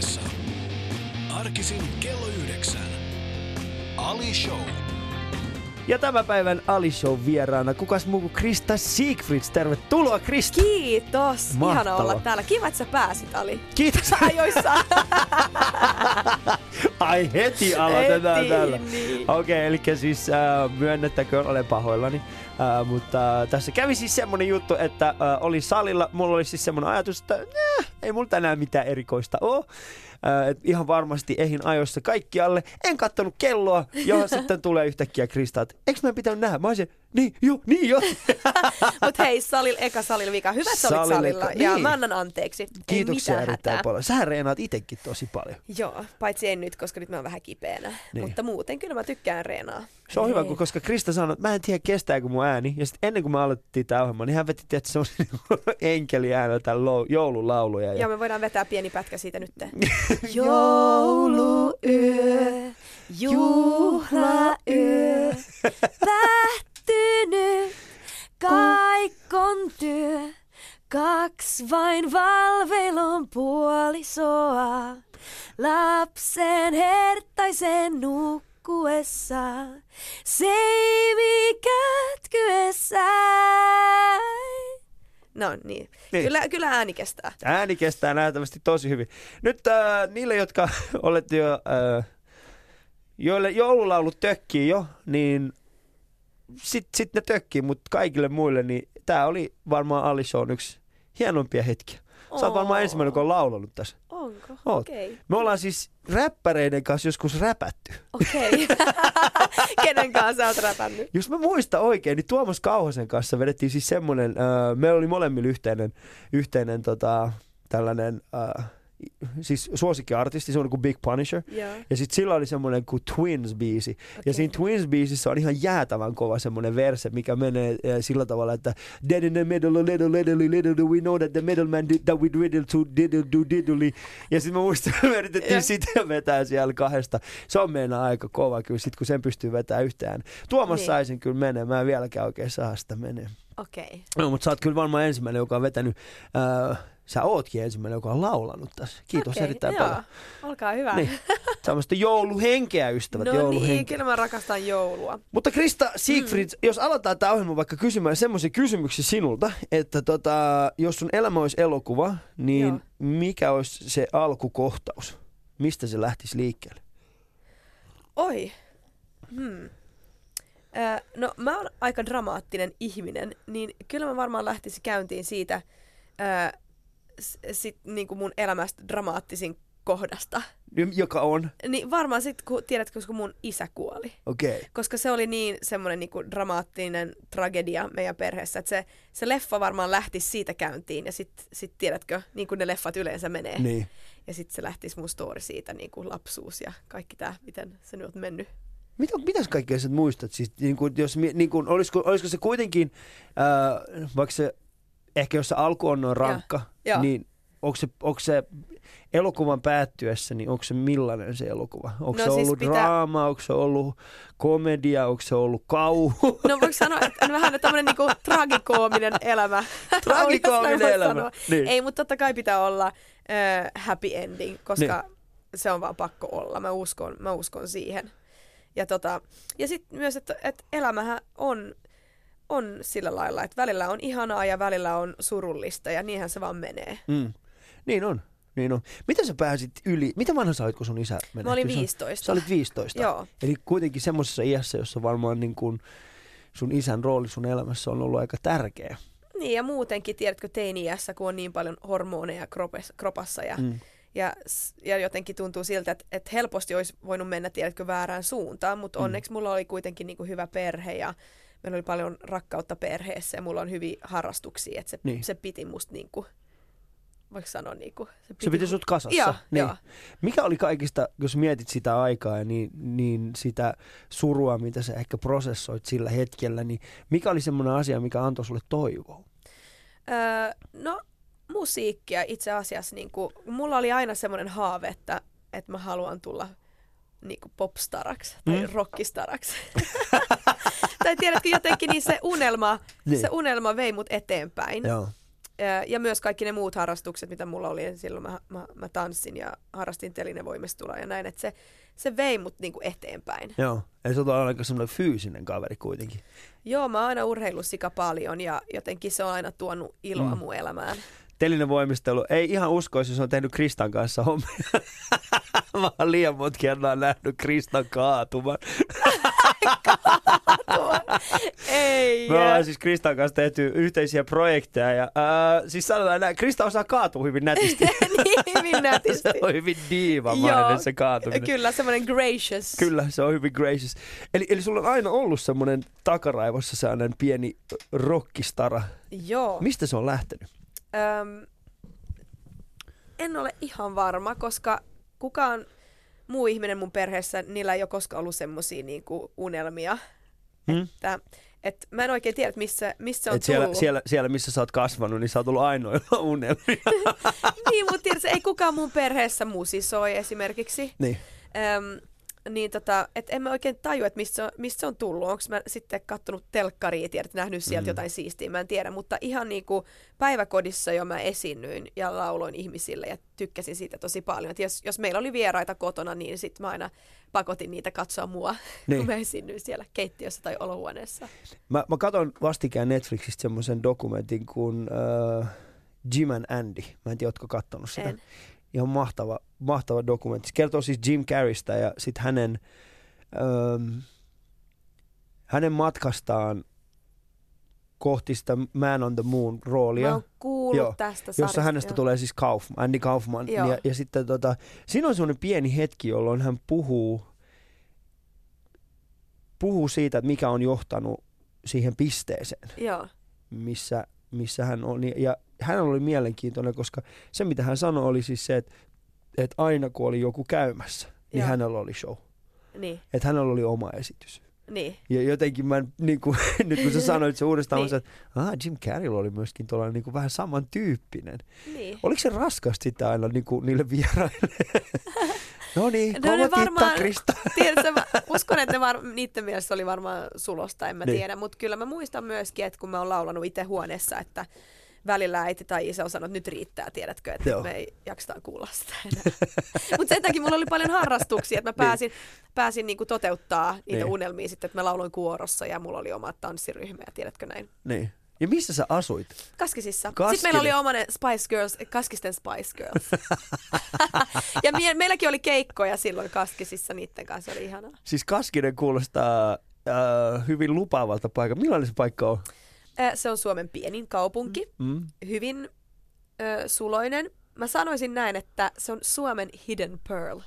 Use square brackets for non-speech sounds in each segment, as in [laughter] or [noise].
puheessa. Arkisin kello yhdeksän. Ali Show. Ja tämän päivän Ali Show vieraana, kukas muu kuin Krista Siegfrieds. Tervetuloa Krista! Kiitos. Ihana Mahtavaa. olla täällä. Kiva, että sä pääsit, Ali. Kiitos! Ajoissa. [laughs] Ai heti aloitetaan Heti, tällä. niin. Okei, okay, eli siis äh, myönnettäköön, olen pahoillani. Äh, mutta äh, tässä kävi siis semmonen juttu, että äh, oli salilla, mulla oli siis semmonen ajatus, että äh, ei mulla tänään mitään erikoista oo. Äh, ihan varmasti ehin ajoissa kaikkialle. En kattonut kelloa, johon sitten tulee yhtäkkiä Krista, että eikö meidän pitänyt nähdä? Mä olisin, niin joo, niin joo. [laughs] Mut hei, salil, eka salilla vika. Hyvä, että sä olit Salilla eka- Ja niin. mä annan anteeksi. Kiitoksia erittäin paljon. Sähän reenaat itekin tosi paljon. Joo, paitsi en nyt, koska nyt mä oon vähän kipeänä. Niin. Niin. Mutta muuten kyllä mä tykkään reenaa. Se on hyvä, Hei. kun- koska Krista sanoi, että mä en tiedä kestääkö mun ääni. Ja sitten ennen kuin me aloitettiin tämä ohjelma, niin hän veti tietysti semmoisen [laughs] enkeli lou- joululauluja. Ja... Ja me voidaan vetää pieni pätkä siitä nyt. [laughs] Jouluyö, juhlayö, päättynyt, kaikon työ. Kaks vain valveilon puolisoa, lapsen herttaisen nukkuessa, seimi kätkyessä. No niin. Niin. Kyllä, kyllä ääni kestää. Ääni kestää nähtävästi tosi hyvin. Nyt äh, niille, jotka [laughs] olette jo, äh, joille joululaulut tökkii jo, niin sitten sit ne tökkii, mutta kaikille muille, niin tämä oli varmaan Ali Shown yksi hienompia hetkiä. Sä oot varmaan ensimmäinen, joka on laulanut tässä. Onko? Oot. Okay. Me ollaan siis räppäreiden kanssa joskus räpätty. Okei. [laughs] Kenen kanssa sä oot räpännyt? Jos mä muistan oikein, niin Tuomas Kauhasen kanssa vedettiin siis semmoinen, äh, meillä oli molemmilla yhteinen, yhteinen tota, tällainen, äh, siis suosikkiartisti, semmoinen kuin Big Punisher. Joo. Ja sitten sillä oli semmoinen kuin Twins-biisi. Okay. Ja siinä Twins-biisissä on ihan jäätävän kova semmoinen verse, mikä menee äh, sillä tavalla, että Dead in the middle, little, little, little, do we know that the middleman did that we riddle to diddle do diddly. Ja sitten mä muistan, me yritettiin Joo. sitä vetää siellä kahdesta. Se on meinaa aika kova kyllä, sit kun sen pystyy vetämään yhtään. Tuomas Niin. sai sen kyllä menee, mä en vieläkään oikein saa sitä menee. Okei. Okay. No, mutta sä oot kyllä varmaan ensimmäinen, joka on vetänyt, äh, sä ootkin ensimmäinen, joka on laulanut tässä. Kiitos Okei, erittäin joo. paljon. Olkaa hyvä. Niin. Tämmöistä jouluhenkeä, ystävät, No jouluhenkeä. niin, kyllä mä rakastan joulua. Mutta Krista Siegfried, mm. jos aloittaa tämä ohjelma vaikka kysymään semmoisia kysymyksiä sinulta, että tota, jos sun elämä olisi elokuva, niin Joo. mikä olisi se alkukohtaus? Mistä se lähtisi liikkeelle? Oi. Hmm. Ö, no mä oon aika dramaattinen ihminen, niin kyllä mä varmaan lähtisin käyntiin siitä ö, s- sit, niin kuin mun elämästä dramaattisin kohdasta. Joka on? Niin varmaan sitten, kun tiedätkö, kun mun isä kuoli. Okei. Okay. koska se oli niin semmoinen niinku dramaattinen tragedia meidän perheessä, että se, se leffa varmaan lähtisi siitä käyntiin ja sitten sit tiedätkö, niin kuin ne leffat yleensä menee. Niin. Ja sitten se lähtisi mun story siitä niin kuin lapsuus ja kaikki tämä, miten se nyt on mennyt. Mitä, mitäs kaikkea sä muistat? Siis, niin kuin, jos, niin kuin, olisiko, olisiko se kuitenkin, äh, vaikka se, ehkä jos se alku on noin rankka, Joo. niin onko se, onko se elokuvan päättyessä, niin onko se millainen se elokuva? Onko No se siis ollut pitää- draama, onko se ollut komedia, onko se ollut kauhu? [laughs] No voiko sanoa, että on vähän tämmöinen niinku tragikoominen elämä. [laughs] Tragikoominen elämä, niin. Ei, mutta totta kai pitää olla äh, happy ending, koska se on vaan pakko olla. Mä uskon, mä uskon siihen. Ja, tota, ja sitten myös, että, että elämähän on, on sillä lailla, että välillä on ihanaa ja välillä on surullista ja niinhän se vaan menee. Mm. Niin on. Niin on. Miten sä pääsit yli? Mitä vanha sä olit, kun sun isä menehtyi? Mä olin Sä- 15. Sä olit 15. Joo. Eli kuitenkin semmoisessa iässä, jossa varmaan niin kuin sun isän rooli sun elämässä on ollut aika tärkeä. Niin ja muutenkin, tiedätkö, teini-iässä, kun on niin paljon hormoneja kropes, kropassa ja, Mm. ja, ja jotenkin tuntuu siltä, että, että helposti olisi voinut mennä, tiedätkö, väärään suuntaan, mutta Mm. onneksi mulla oli kuitenkin niin kuin hyvä perhe ja meillä oli paljon rakkautta perheessä ja mulla on hyviä harrastuksia, että se, Niin. se piti musta niin kuin, voiko sanoa niin kuin, se piti, Se piti sut kasassa. Joo, niin. joo. Mikä oli kaikista, jos mietit sitä aikaa ja niin, niin sitä surua, mitä sä ehkä prosessoit sillä hetkellä, niin mikä oli semmoinen asia, mikä antoi sulle toivoa? Öö, no musiikkia itse asiassa, niin kuin, mulla oli aina semmoinen haave, että, että mä haluan tulla niin kuin popstaraksi tai mm. rockistaraksi. [laughs] tai tiedätkö jotenkin, niin se unelma, Niin. se unelma vei mut eteenpäin. Joo. Ja myös kaikki ne muut harrastukset, mitä mulla oli. Silloin mä, mä, mä tanssin ja harrastin telinevoimistelua ja näin, että se, se vei mut niinku eteenpäin. Joo. Ei se ole aika semmoinen fyysinen kaveri kuitenkin. Joo, mä oon aina urheillut sika paljon ja jotenkin se on aina tuonut iloa Mm. mm. mun elämään. Telinen voimistelu. Ei ihan uskoisi, jos on tehnyt Kristan kanssa hommia. [laughs] Mä oon liian monta kertaa nähnyt Kristan kaatuman. [laughs] Ei. Me ollaan siis Kristan kanssa tehty yhteisiä projekteja. Ja, ää, siis sanotaan näin, Krista osaa kaatua hyvin nätisti. [laughs] niin, hyvin nätisti. se on hyvin diivamainen se kaatuminen. Kyllä, semmoinen gracious. Kyllä, se on hyvin gracious. Eli, eli sulla on aina ollut semmoinen takaraivossa sellainen pieni rockistara. Joo. Mistä se on lähtenyt? Öm, en ole ihan varma, koska kukaan muu ihminen mun perheessä, niillä ei ole koskaan ollut semmoisia niinku unelmia. Hmm? Että, et mä en oikein tiedä, että missä, missä on Et siellä, tullut. siellä, siellä, missä sä oot kasvanut, niin sä oot ollut ainoilla [laughs] unelmia. niin, mutta tiedätkö, ei kukaan mun perheessä musisoi esimerkiksi. niin. Öm, niin tota, et en mä oikein tajua, että mistä se on, mistä se on tullut. Onko mä sitten kattonut telkkaria, tiedät, nähnyt sieltä Mm. jotain siistiä, mä en tiedä. Mutta ihan niinku päiväkodissa jo mä esiinnyin ja lauloin ihmisille ja tykkäsin siitä tosi paljon. Et jos, jos meillä oli vieraita kotona, niin sit mä aina pakotin niitä katsoa mua, [laughs] Niin. niin. kun mä esiinnyin siellä keittiössä tai olohuoneessa. Mä, mä katson vastikään Netflixistä semmoisen dokumentin kuin uh, Jim and Andy. Mä en tiedä, ootko kattonut sitä. En. Ihan mahtava, mahtava dokumentti. Se kertoo siis Jim Carreystä ja sitten hänen, um, hänen matkastaan kohti sitä Man on the Moon roolia. Mä oon kuullut Joo, tästä jossa sarjasta, hänestä joo. tulee siis Kaufman, Andy Kaufman. Joo. Ja, ja sitten tota, siinä on semmoinen pieni hetki, jolloin hän puhuu, puhuu siitä, että mikä on johtanut siihen pisteeseen, Joo, missä, missä hän on. Ja hän oli mielenkiintoinen, koska se mitä hän sanoi oli siis se, että, että aina kun oli joku käymässä, niin Joo. hänellä oli show. niin, Että hänellä oli oma esitys. niin. Ja jotenkin mä, niin kuin, [laughs] nyt kun sä sanoit se uudestaan, Niin. niin. että ah, Jim Carreylla oli myöskin tuollainen niin kuin vähän samantyyppinen. niin. Oliko se raskasta sitten aina niinku, niille vieraille? [laughs] no niin, No ne varmaan- Krista. [laughs] Tiedätkö, mä uskon, että ne var, niiden mielestä oli varmaan sulosta, en mä Niin. niin. tiedä. Mutta kyllä mä muistan myöskin, että kun mä oon laulanut itse huoneessa, että välillä äiti tai isä on sanonut, että nyt riittää, tiedätkö, että Joo. me ei jaksetaan kuulla sitä enää. [laughs] Mutta sen takia mulla oli paljon harrastuksia, että mä pääsin, pääsin niinku toteuttaa niitä Niin. niin. unelmia sitten, että mä lauloin kuorossa ja mulla oli oma tanssiryhmä ja tiedätkö näin. Niin. Ja missä sä asuit? Kaskisissa. Kaskinen. Sitten meillä oli omanen Spice Girls, Kaskisten Spice Girls. [laughs] ja mie- meilläkin oli keikkoja silloin Kaskisissa niiden kanssa, se oli ihanaa. Siis Kaskinen kuulostaa äh, hyvin lupaavalta paikalta. Millainen se paikka on? Se on Suomen pienin kaupunki, Mm? hyvin ö, suloinen. Mä sanoisin näin, että se on Suomen hidden pearl.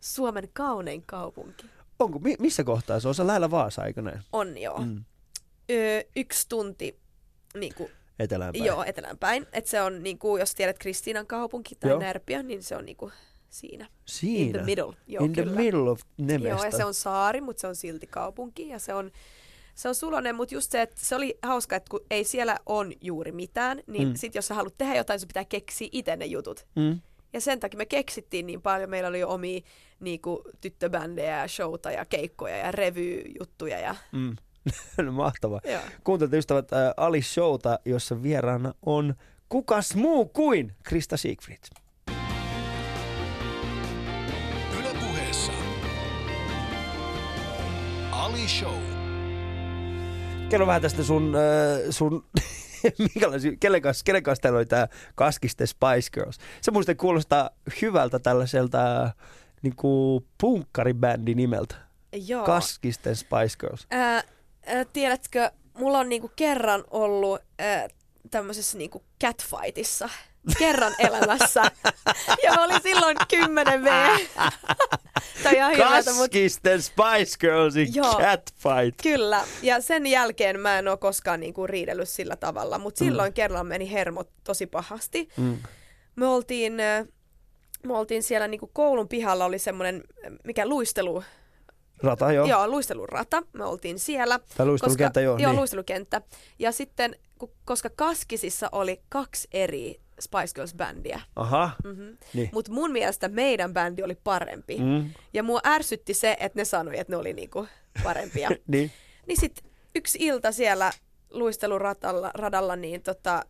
Suomen kaunein kaupunki. Onko? Mi- missä kohtaa se on? Se lähellä Vaasa, eikö näin? On joo. Mm. Mm. Ö, yksi tunti niin kuin, Etelään päin. joo, etelään päin. Et se on, niin kuin, jos tiedät Kristiinan kaupunki tai Joo. Närpiö, niin se on niin kuin, siinä. Siinä. In the middle. Joo, In the kyllä. middle of Nemestä. Joo, ja se on saari, mutta se on silti kaupunki ja se on, se on sulonen, mutta just se, että se oli hauska, että kun ei siellä on juuri mitään, niin Mm. sit jos sä haluat tehdä jotain, sun pitää keksiä itse ne jutut. Mm? Ja sen takia me keksittiin niin paljon. Meillä oli jo omia niinku, tyttöbändejä ja showta ja keikkoja ja revyjuttuja. Ja, Mm. [laughs] No, Mahtavaa. joo. Kuuntelut ystävät äh, Ali Showta, jossa vieraana on kukas muu kuin Krista Siegfried. Yle puheessa. Ali Show. Kerro vähän tästä sun, äh, sun [laughs] minkälaisia, kenen kanssa, kenen kanssa teillä oli tää Kaskisten Spice Girls? Se muista kuulostaa hyvältä tällaiselta niin kuin punkkaribändi nimeltä. joo. Kaskisten Spice Girls. Ää, ää, tiedätkö, mulla on niinku kerran ollut ää, tämmöisessä niinku catfightissa. Kerran elämässä. ja mä olin silloin 10 V. ihan mutta Kaskisten Spice Girlsin Joo. catfight. Kyllä, ja sen jälkeen mä en ole koskaan niinku riidellyt sillä tavalla, mutta silloin mm. kerran meni hermot tosi pahasti. Mm. Me oltiin, me oltiin siellä niinku koulun pihalla, oli semmoinen, mikä luistelu, Rata, joo. joo. luistelurata. Me oltiin siellä. Tai luistelukenttä, joo, Joo, niin. luistelukenttä. Ja sitten, koska Kaskisissa oli kaksi eri Spice Girls-bändiä, Aha. mm-hmm. Niin. mutta mun mielestä meidän bändi oli parempi. Mm. Ja mua ärsytti se, että ne sanoi, että ne oli niinku parempia. [laughs] Niin. Niin sit yksi ilta siellä luisteluradalla, radalla, niin tota,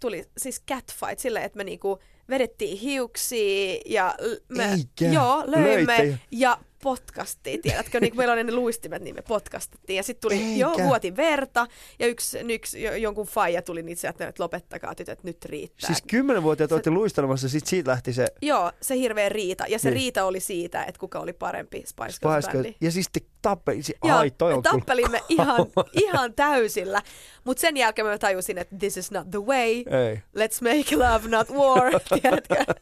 tuli siis catfight silleen, että me niinku vedettiin hiuksia ja me Eikä. joo, löimme Löitte. ja potkastiin, tiedätkö, niin meillä oli ne luistimet, niin me potkastettiin ja sitten tuli, Eikä. joo, vuoti verta ja yksi, yksi jo- jonkun faija tuli niitä sieltä, että lopettakaa tytöt, nyt riittää. Siis kymmenenvuotiaat olette luistelemassa, sit siitä lähti se Joo, se hirveä riita. Ja se Niin. riita oli siitä, että kuka oli parempi Spice. Girls. Ja siis te tappeli, Joo, ai toi on kyllä tappelimme [laughs] ihan, ihan täysillä. Mutta sen jälkeen mä tajusin, että this is not the way. Ei. Let's make love, not war. [laughs] Tiedätkö?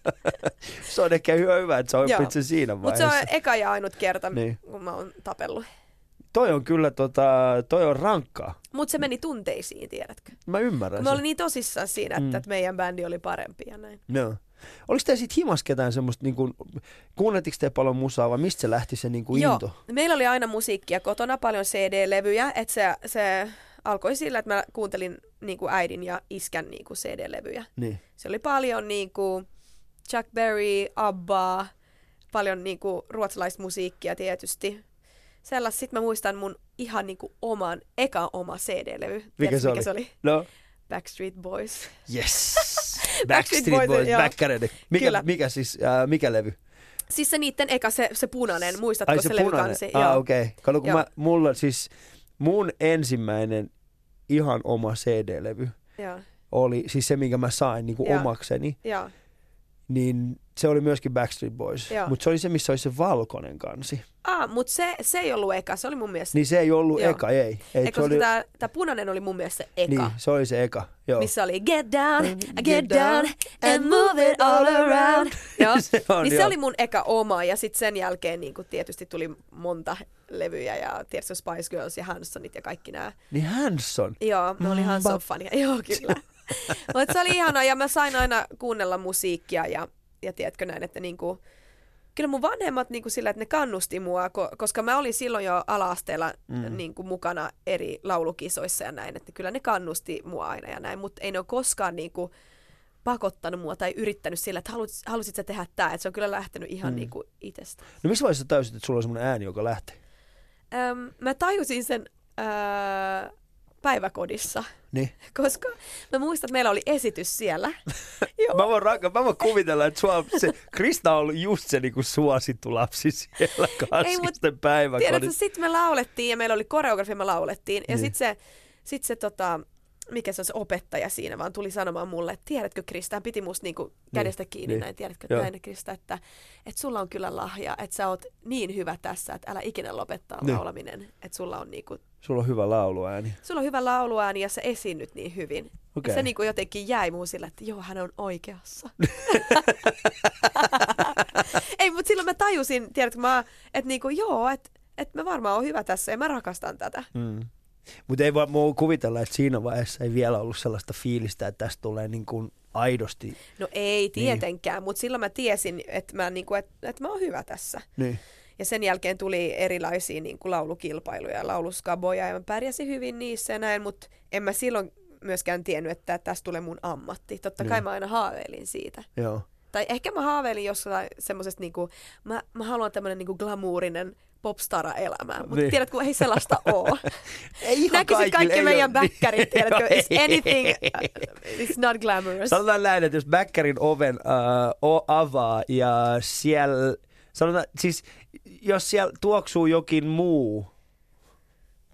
Se on ehkä hyvä, hyvä että sä Joo. oppit sen siinä Mutta se vaiheessa. on eka ja ainut kerta, Niin. kun mä oon tapellut. Toi on kyllä, tota, toi on rankkaa. Mutta se meni tunteisiin, tiedätkö? Mä ymmärrän mä olin niin tosissaan siinä, että, Mm. meidän bändi oli parempi ja näin. Joo. Oliko teillä sit himas ketään semmoista, niin kuin, kuunneltiko te paljon musaa vai mistä se lähti se niin kuin Joo, into? meillä oli aina musiikkia kotona, paljon CD-levyjä, että se, se alkoi sillä, että mä kuuntelin niin kuin äidin ja iskän niin kuin CD-levyjä. Niin. Se oli paljon niin kuin Chuck Berry, Abba, paljon niin kuin ruotsalaista musiikkia tietysti. Sellas, sit mä muistan mun ihan niin kuin oman, eka oma CD-levy. Mikä Tiedätkö, se mikä oli? se oli? No, Backstreet Boys. yes. Backstreet Backstreet Boys. Backäreiden. Mikä, Kyllä. mikä siis, äh, mikä levy? Siis se niitten eka, se, se punainen, muistatko Ai se, se, se punainen. levykansi? Ah, okei. Okay. Kato, kun mä, mulla siis, mun ensimmäinen ihan oma CD-levy Joo, oli, siis se minkä mä sain niin kuin Joo. omakseni, joo. Niin se oli myöskin Backstreet Boys. Mutta se oli se, missä oli se valkoinen kansi. Ah, mutta se, se ei ollut eka, se oli mun mielestä. Niin se ei ollut Joo. eka, ei. ei Ei, se koska oli, tää, tää punainen oli mun mielestä se eka. niin, se oli se eka. Joo. Missä oli get down, I Get get down and move it all around. Joo. [laughs] Se on, niin se joo. oli mun eka oma ja sitten sen jälkeen niin tietysti tuli monta levyjä ja tiedätkö Spice Girls ja Hansonit ja kaikki nämä. Niin Hanson. Joo, mä olin Mm, Hanson ba- fania. Joo, kyllä. [laughs] Mutta se oli ihana ja mä sain aina kuunnella musiikkia ja, ja tiedätkö näin, että niinku, kyllä mun vanhemmat niinku sillä, että ne kannusti mua, ko- koska mä olin silloin jo ala-asteella Mm. niinku mukana eri laulukisoissa ja näin, että kyllä ne kannusti mua aina ja näin, mutta ei ne ole koskaan niinku pakottanut mua tai yrittänyt sillä, että halusit, halusit sä tehdä tää, että se on kyllä lähtenyt ihan Mm. niinku itsestä. No missä vaiheessa täysit, että sulla on semmoinen ääni, joka lähtee? Öm, mä tajusin sen öö, päiväkodissa, Niin. [laughs] koska mä muistan, että meillä oli esitys siellä. [laughs] Mä voin, ranka, mä voin kuvitella, että sua, se, Krista on ollut just se niinku suosittu lapsi siellä kaskisten Tiedätkö, päiväkodissa. sitten me laulettiin ja meillä oli koreografia, me laulettiin. Ja Niin. sitten se, sit se tota, mikä se on se opettaja siinä, vaan tuli sanomaan mulle, että tiedätkö Krista, hän piti musta niinku kädestä kiinni niin. näin, tiedätkö Joo. näin Krista, että, että sulla on kyllä lahja, että sä oot niin hyvä tässä, että älä ikinä lopettaa Niin. laulaminen, että sulla on niinku, Sulla on hyvä lauluääni. sulla on hyvä lauluääni ja sä esiinnyt niin hyvin. Okay. Se niinku jotenkin jäi muun sillä, että joo, hän on oikeassa. [laughs] Ei, mutta silloin mä tajusin, tiedätkö, mä, että niinku, joo, että että mä varmaan oon hyvä tässä ja mä rakastan tätä. Mm. Mutta ei vaan mua kuvitella, että siinä vaiheessa ei vielä ollut sellaista fiilistä, että tästä tulee niin kuin aidosti. No ei tietenkään, mutta silloin mä tiesin, että mä, niinku, et, että mä oon hyvä tässä. Niin. Ja sen jälkeen tuli erilaisia niin kuin laulukilpailuja ja lauluskaboja ja mä pärjäsin hyvin niissä ja näin, mutta en mä silloin myöskään tiennyt, että tästä tulee mun ammatti. Totta kai Niin. mä aina haaveilin siitä. Joo. Tai ehkä mä haaveilin jossain semmoisesta, niinku, mä, mä haluan tämmönen niinku glamuurinen popstara-elämää, mutta Niin. niin. tiedät, kun ei sellaista [laughs] oo. Ei ihan Näkisit kaikki ei meidän ole- bäkkärit, tiedätkö, [laughs] is anything, uh, it's not glamorous. Sanotaan näin, että jos bäkkärin oven uh, avaa ja siellä, sanotaan, siis jos siellä tuoksuu jokin muu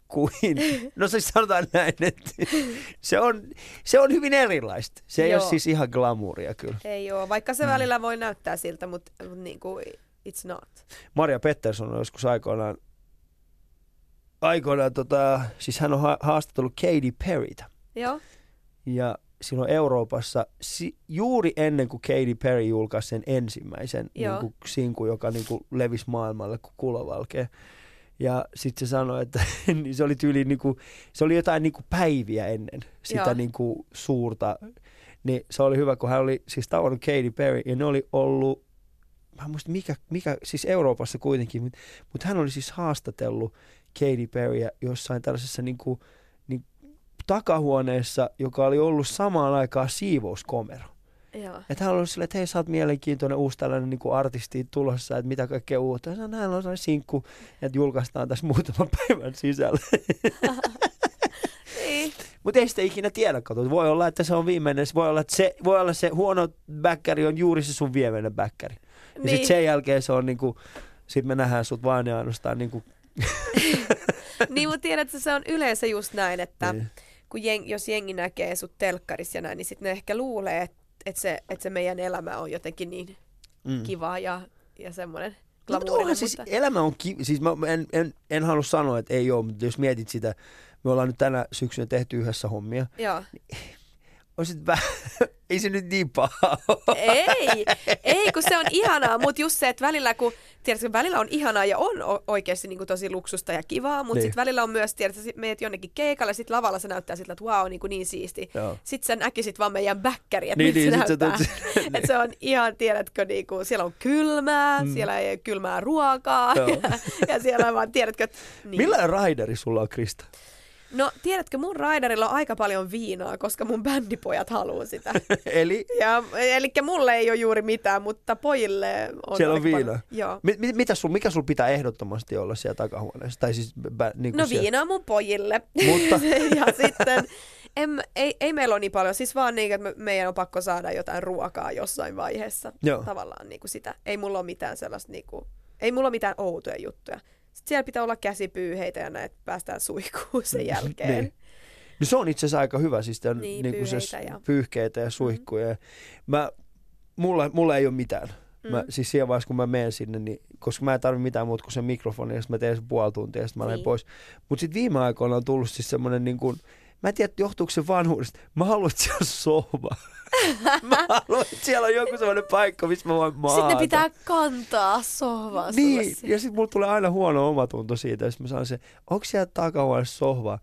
kuin, [laughs] no siis sanotaan näin, että se on, se on hyvin erilaista. Se ei Joo. ole siis ihan glamouria kyllä. Ei oo, vaikka se välillä voi näyttää siltä, mutta mut niinku, it's not. Maria Pettersson on joskus aikoinaan, aikoinaan tota, siis hän on ha- haastatellut Katy Perrytä. Joo, Ja silloin Euroopassa, si- juuri ennen kuin Katy Perry julkaisi sen ensimmäisen niin kuin sinkun, joka niin kuin levisi maailmalle kuin kulovalkea. Ja sitten se sanoi, että [laughs] niin se oli tyyli, niin kuin, se oli jotain niin kuin päiviä ennen sitä Joo. niin kuin suurta. Niin se oli hyvä, kun hän oli siis tavannut Katy Perry ja ne oli ollut, mä en muista mikä, mikä siis Euroopassa kuitenkin, mutta, mutta hän oli siis haastatellut Katy Perryä jossain tällaisessa niin kuin, takahuoneessa, joka oli ollut samaan aikaan siivouskomero. joo. Että hän oli silleen, että hei sä oot mielenkiintoinen uusi tällainen niin kuin artisti tulossa, että mitä kaikkea uutta. Ja sanoin, hän on sellainen sinkku, että julkaistaan tässä muutaman [laughs] päivän sisällä. Niin. Mutta ei sitä ikinä tiedä, kato. Voi olla, että se on viimeinen. Voi olla, että se, voi olla se huono bäkkäri on juuri se sun viimeinen bäkkäri. Ja Niin. sitten sen jälkeen se on niinku, sit me nähdään sut vaan ja ainoastaan niinku, [laughs] niin, mutta tiedätkö, se on yleensä just näin, että Niin. Kun jeng, jos jengi näkee sut telkkarissa ja näin, niin sitten ne ehkä luulee, että et se, et se meidän elämä on jotenkin niin mm. kiva ja, ja semmoinen No, mutta onhan siis elämä on kiva. Siis mä en, en, en halua sanoa, että ei ole, mutta jos mietit sitä, me ollaan nyt tänä syksynä tehty yhdessä hommia. joo. On sit vähän, ei se nyt niin paha ole. Ei, ei, kun se on ihanaa, mutta just se, että välillä kun, tiedätkö, välillä on ihanaa ja on oikeasti niin kuin tosi luksusta ja kivaa, mutta Niin. sitten välillä on myös, tiedätkö, sit meet jonnekin keikalle, sitten lavalla se näyttää siltä, että wow, niin, kuin niin siisti. Joo. Sitten sä näkisit vaan meidän bäkkäri, että Niin, niin, se näyttää. tulet- että se on ihan, tiedätkö, niin kuin, siellä on kylmää, mm. siellä ei ole kylmää ruokaa Joo. [laughs] ja, ja siellä on vaan, tiedätkö, että, niin. Millainen raideri sulla on, Krista? No, tiedätkö, mun raiderilla on aika paljon viinaa, koska mun bändipojat haluaa sitä. [laughs] Eli Ja, eli mulle ei ole juuri mitään, mutta pojille on Siellä on paljon. Joo. mi, mi, mitä sul, mikä sul pitää ehdottomasti olla siellä takahuoneessa? Tai siis, bä, niin No siellä. viinaa mun pojille. Mutta- [laughs] ja sitten em, ei, ei meillä ole niin paljon, siis vaan niin, että me, meidän on pakko saada jotain ruokaa jossain vaiheessa. Joo. Tavallaan niin kuin sitä. Ei mulla ole mitään sellaista, niin kuin, ei mulla ole mitään outoja juttuja. Sitten siellä pitää olla käsipyyheitä ja näin, päästään suihkuun sen jälkeen. Niin. No se on itse asiassa aika hyvä, siis tämän, Niin, niin, kuin se ja- pyyhkeitä ja suihkuja. Mm. Mä, mulla, mulla ei ole mitään. Mm. Mä, siis siinä vaiheessa, kun mä menen sinne, niin, koska mä en tarvi mitään muuta kuin sen mikrofoni, ja mä teen sen puoli tuntia, ja sitten mä lähden Niin. pois. Mutta sitten viime aikoina on tullut siis semmoinen, niin kuin, mä en tiedä, johtuuko se vanhuudesta. Mä haluan, että siellä on sohva. [laughs] mä haluan, että siellä on joku semmoinen paikka, missä mä voin maata. Sitten ne pitää kantaa sohvaa Niin, sulle ja sitten mulla tulee aina huono omatunto siitä, jos mä saan se, onko siellä takahuoneessa sohva?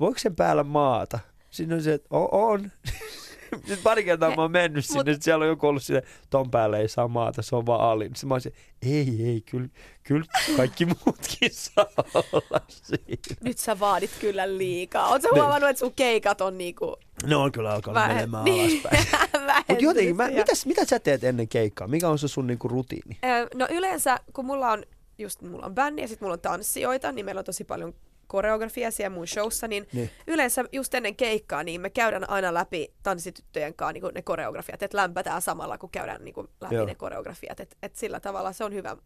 Voiko sen päällä maata? Siinä on se, että on. [laughs] [laughs] Pari kertaa mä oon mennyt sinne, mut- siellä on joku ollut sinne, ton päälle ei saa maata, se on vaan alin. Sitten mä olisin, ei, ei, kyllä, kyllä kaikki muutkin [laughs] saa olla siinä. Nyt sä vaadit kyllä liikaa. Oletko Niin. huomannut, että sun keikat on niinku Ne on kyllä alkanut Vähe- menemään niin. alaspäin. [laughs] Mutta jotenkin, mä, mitäs, mitä sä teet ennen keikkaa? Mikä on se sun niinku rutiini? No yleensä, kun mulla on just mulla on bändi ja sitten mulla on tanssijoita, niin meillä on tosi paljon koreografia siellä mun showssa, niin, Niin. yleensä just ennen keikkaa, niin me käydään aina läpi tanssityttöjen kanssa niin ne koreografiat, että lämpätään samalla, kun käydään niin kuin läpi Joo. ne koreografiat, että et sillä tavalla se on hyvä,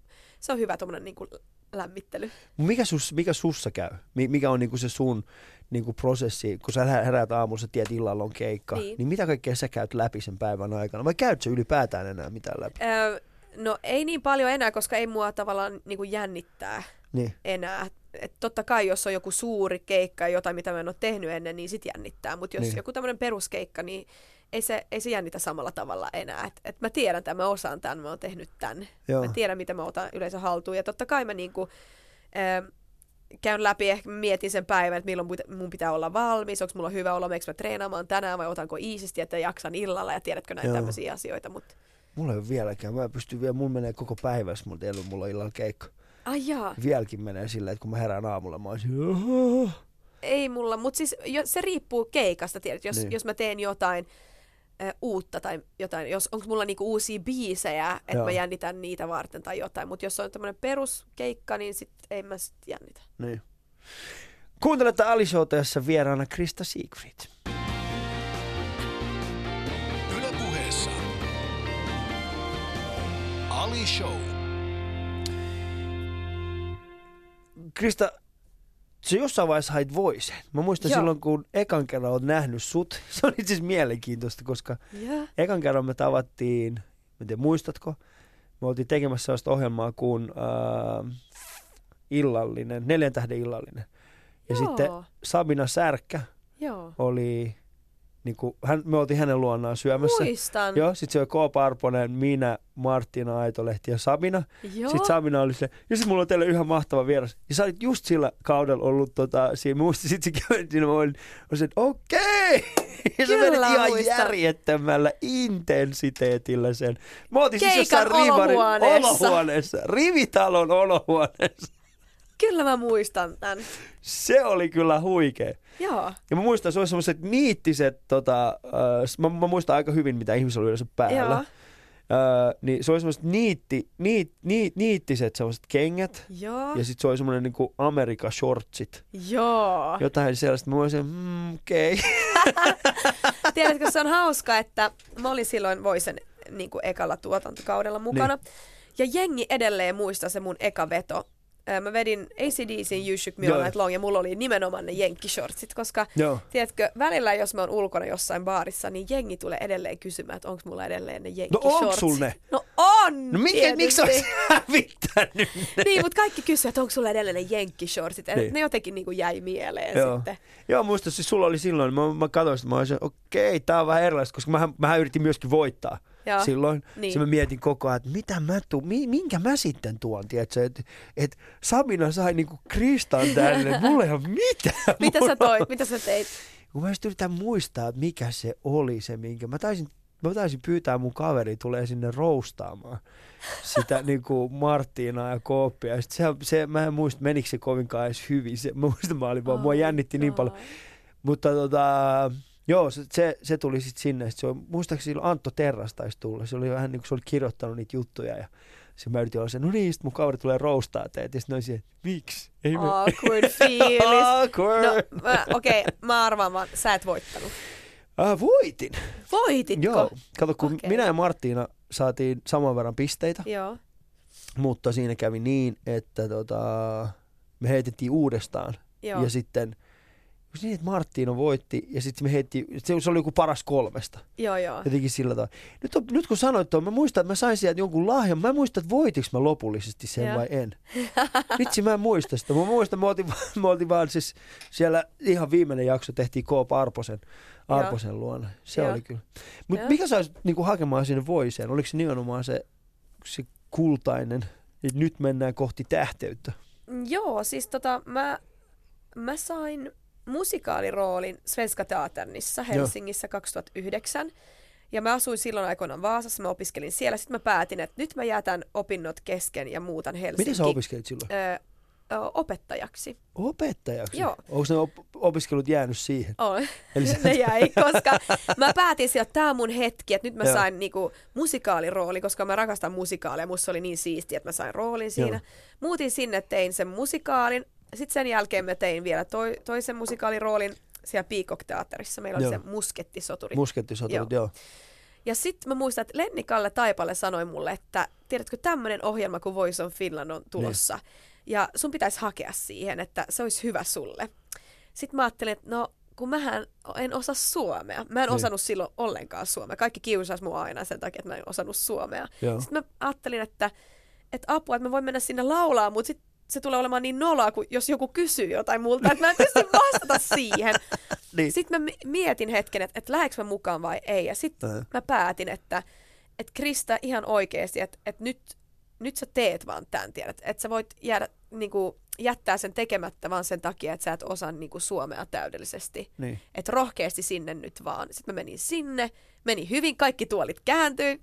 se on hyvä tommonen niin kuin lämmittely. Mikä, sus, mikä sussa käy? Mi- Mikä on niinku se sun niinku prosessi, kun sä herä- heräät aamulla, sä tiedät illalla on keikka, niin. Niin. niin mitä kaikkea sä käyt läpi sen päivän aikana? Vai käyt sä ylipäätään enää mitään läpi? Öö, no ei niin paljon enää, koska ei mua tavallaan niin kuin jännittää Niin. enää. Et totta kai, jos on joku suuri keikka ja jotain, mitä mä en ole tehnyt ennen, niin sit jännittää. Mutta jos Niin. joku tämmöinen peruskeikka, niin ei se, ei se jännitä samalla tavalla enää. Et, et mä tiedän tämän, mä osaan tämän, mä oon tehnyt tämän. Joo. Mä tiedän, mitä mä otan yleensä haltuun. Ja totta kai mä niinku, ö, käyn läpi, ehkä mietin sen päivän, että milloin mun- pitää olla valmis, onko mulla hyvä olla, meneekö mä treenaamaan tänään vai otanko iisisti, että jaksan illalla ja tiedätkö näitä tämmöisiä asioita. Mutta Mulla ei ole vieläkään. Mä pystyn vielä, mulla menee koko päivä, jos mulla, ei ole- mulla illalla keikka. Ai jaa. Vieläkin menee silleen, että kun mä herään aamulla, mä olisin, "Oho." Ei mulla, mutta siis jo, se riippuu keikasta, tiedät, jos, Niin. jos mä teen jotain ö, uutta tai jotain, jos onko mulla niinku uusia biisejä, että mä jännitän niitä varten tai jotain, mutta jos on tämmöinen peruskeikka, niin sit ei mä sit jännitä. Niin. Kuuntelette Ali-showta, jossa vieraana Krista Siegfried. Yle puheessa. Ali Show. Krista, sä jossain vaiheessa hait voisen. Mä muistan Joo. silloin, kun ekan kerran oot nähnyt sut. [laughs] Se on itse asiassa mielenkiintoista, koska Yeah. ekan kerran me tavattiin, mä en tiedä muistatko, me oltiin tekemässä sellaista ohjelmaa kuin äh, illallinen, neljän tähden illallinen. Ja Joo. sitten Sabina Särkkä Joo. oli, niin kuin, hän, me oltiin hänen luonaan syömässä. Muistan. Joo, sitten se oli K. Parponen, minä, Martina Aitolehti ja Sabina. Joo. Sitten Sabina oli se, ja sitten mulla on teille yhä mahtava vieras. Ja sä olit just sillä kaudella ollut tota, siinä, muista sit se siinä, mä olin, olin että okei. Ja sä Kyllä menit ihan muistan. järjettömällä intensiteetillä sen. Mä oltiin siis jossain olohuoneessa. olohuoneessa. Rivitalon olohuoneessa. Kyllä mä muistan tämän. Se oli kyllä huikea. Joo. Ja mä muistan, se oli semmoiset niittiset, tota, äh, mä, mä, muistan aika hyvin, mitä ihmisillä oli yleensä päällä. Joo. Öö, niin se oli semmoiset niitti, niit, niit, niittiset semmoiset kengät. Joo. Ja sitten se oli semmoinen niinku Amerika shortsit. Joo. Jotain sellaista. Mä olisin, mm, okei. Okay. [laughs] Tiedätkö, se on hauska, että mä olin silloin Voisen niin kuin ekalla tuotantokaudella mukana. Niin. Ja jengi edelleen muistaa se mun eka veto. Mä vedin ACDC You Shook Me All. Night Long ja mulla oli nimenomaan ne jenkkishortsit, koska Joo. tiedätkö, välillä jos mä oon ulkona jossain baarissa, niin jengi tulee edelleen kysymään, että onko mulla edelleen ne No jenkkishortsit. onks sul ne? No on! No tietysti. miksi olisi hävittänyt ne? Niin, mutta kaikki kysyvät, että onko sulla edelleen ne jenkkishortsit. Niin. Ne jotenkin niin kuin jäi mieleen Joo. sitten. Joo, muista siis sulla oli silloin, mä, mä katsoin sitä, mä olisin, okei, tää on vähän erilaista, koska mähän, mähän yritin myöskin voittaa Joo. silloin. Niin. Se mä mietin koko ajan, että mitä mä tuun, mi, minkä mä sitten tuon, tiedätkö, että et Sabina sai niinku kristan tänne, [laughs] mulla ei ole mitään. Mitä sä toit? Mitä sä teit? Kun mä just yritän muistaa, että mikä se oli se, minkä mä taisin, mä taisin pyytää mun kaveri tulee sinne roustaamaan sitä [laughs] niinku Marttiinaa ja Kooppia. Ja sit se, se, mä en muista, menikö se kovinkaan edes hyvin. Se, mä muistan, mä olin vaan, mua Oh jännitti niin paljon. Mutta tota, joo, se, se, se tuli sitten sinne. Sit se on, muistaakseni silloin Antto Terras taisi tulla. Se oli vähän niin kuin se oli kirjoittanut niitä juttuja ja se mä yritin olla se, no niin, sit mun kaveri tulee roustaa teet. Ja sitten oli siihen, miksi? Ei me... Awkward fiilis. [laughs] Awkward. No, okei, okay, mä arvaan vaan, sä et voittanut. Äh, voitin. Voititko? Joo, kato kun Okei. minä ja Marttiina saatiin saman verran pisteitä, Joo. mutta siinä kävi niin, että tota, me heitettiin uudestaan Joo. ja sitten just niin, että Marttiina voitti ja sitten me heitti, se, se oli joku paras kolmesta. Joo, joo. Jotenkin sillä tavalla. Nyt, on, nyt kun sanoit tuon, mä muistan, että mä sain sieltä jonkun lahjan. Mä en muista, että voitiks mä lopullisesti sen Joo. vai en. Vitsi, mä en muista sitä. Mä muistan, me oltiin, me oltiin vaan siis siellä ihan viimeinen jakso tehtiin Koop Arposen, Joo. Arposen luona. Se Joo. oli kyllä. Mutta Joo. mikä saisi niinku hakemaan sinne voiseen? Oliko se nimenomaan se, se kultainen, että nyt mennään kohti tähteyttä? Joo, siis tota, mä, mä sain musikaaliroolin Svenska Teaternissa Helsingissä 2009. Ja mä asuin silloin aikoinaan Vaasassa, mä opiskelin siellä. Sitten mä päätin, että nyt mä jätän opinnot kesken ja muutan Helsinkiin. Miten sä opiskelit silloin? Öö, opettajaksi. Opettajaksi? Joo. Onko ne op- opiskelut jäänyt siihen? On. Eli [laughs] sä- ne jäi, koska mä päätin sieltä, että tämä on mun hetki, että nyt mä Joo. sain niinku musikaalirooli, koska mä rakastan musikaalia. Musta se oli niin siistiä, että mä sain roolin siinä. Joo. Muutin sinne, tein sen musikaalin. Sitten sen jälkeen mä tein vielä toi, toisen musikaaliroolin siellä Peacock-teatterissa. Meillä oli Joo. se muskettisoturi. Muskettisoturit, joo. ja sitten mä muistan, että Lenni Kalle Taipale sanoi mulle, että tiedätkö, tämmöinen ohjelma kuin Voice on Finland on tulossa. Niin. Ja sun pitäisi hakea siihen, että se olisi hyvä sulle. Sitten mä ajattelin, että no kun mähän en osaa suomea. Mä en Niin. osannut silloin ollenkaan suomea. Kaikki kiusasi mua aina sen takia, että mä en osannut suomea. Joo. Sitten mä ajattelin, että, että apua, että mä voin mennä sinne laulaa, mutta sitten se tulee olemaan niin noloa, kun jos joku kysyy jotain multa, että mä en pysty vastata [laughs] siihen. Niin. Sitten mä mi- mietin hetken, että, että lähdekö mä mukaan vai ei. Ja sitten Äh. mä päätin, että, että Krista ihan oikeasti, että, että nyt, nyt sä teet vaan tämän, tiedät. Että sä voit jäädä, niin kuin, jättää sen tekemättä vaan sen takia, että sä et osaa niin kuin, suomea täydellisesti. Niin. Että rohkeasti sinne nyt vaan. Sitten mä menin sinne, meni hyvin, kaikki tuolit kääntyi.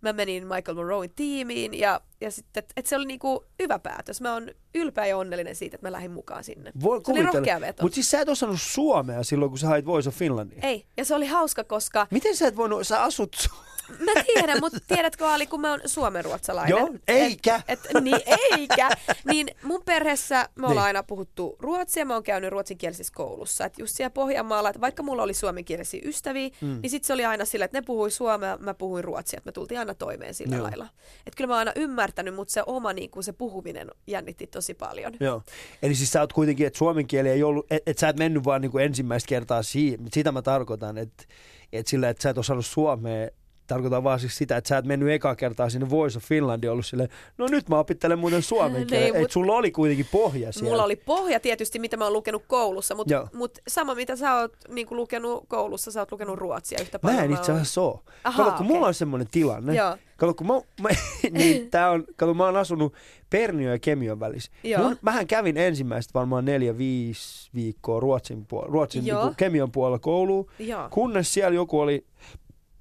Mä menin Michael Monroein tiimiin ja, ja sitten, että et se oli niinku hyvä päätös. Mä oon ylpeä ja onnellinen siitä, että mä lähdin mukaan sinne. Voi se oli rohkea veto. Mutta siis sä et osannut suomea silloin, kun sä hait Voice of Finlandia. Ei, ja se oli hauska, koska Miten sä et voinut, sä asut Su- mä tiedän, mutta tiedätkö Ali, kun mä oon suomenruotsalainen. Joo, eikä. Et, et, niin, eikä. Niin mun perheessä me ollaan Niin. aina puhuttu ruotsia, mä oon käynyt ruotsinkielisessä koulussa. Et just siellä Pohjanmaalla, että vaikka mulla oli suomenkielisiä ystäviä, mm. niin sit se oli aina sillä, että ne puhui suomea, mä puhuin ruotsia, että me tultiin aina toimeen sillä Joo. lailla. Että kyllä mä oon aina ymmärtänyt, mutta se oma niin kuin se puhuminen jännitti tosi paljon. Joo. Eli siis sä oot kuitenkin, että suomen kieli ei ollut, että et sä et mennyt vaan niin kuin ensimmäistä kertaa siihen. Sitä mä tarkoitan, että et sillä, että sä et osannut suomea, tarkoitan vaan siis sitä, että sä et mennyt ekaa kertaa sinne Voice of Finlandia ollut silleen, no nyt mä opittelen muuten suomen [laughs] Niin, kielen. mut- Että sulla oli kuitenkin pohja siellä. Mulla oli pohja tietysti, mitä mä oon lukenut koulussa, mutta mut sama mitä sä oot niin lukenut koulussa, sä oot lukenut ruotsia yhtä Mä paljon. en itse asiassa oo. Ahaa, Kato, kun okei. mulla on semmoinen tilanne. Joo. Kato, kun mä, mä, [laughs] niin tää on, kato, mä oon asunut Perniön ja Kemion välissä. Joo. Mun, mähän kävin ensimmäistä varmaan neljä, viisi viikkoa Ruotsin, puolella, Ruotsin niin Kemion puolella kouluun. Joo. Kunnes siellä joku oli,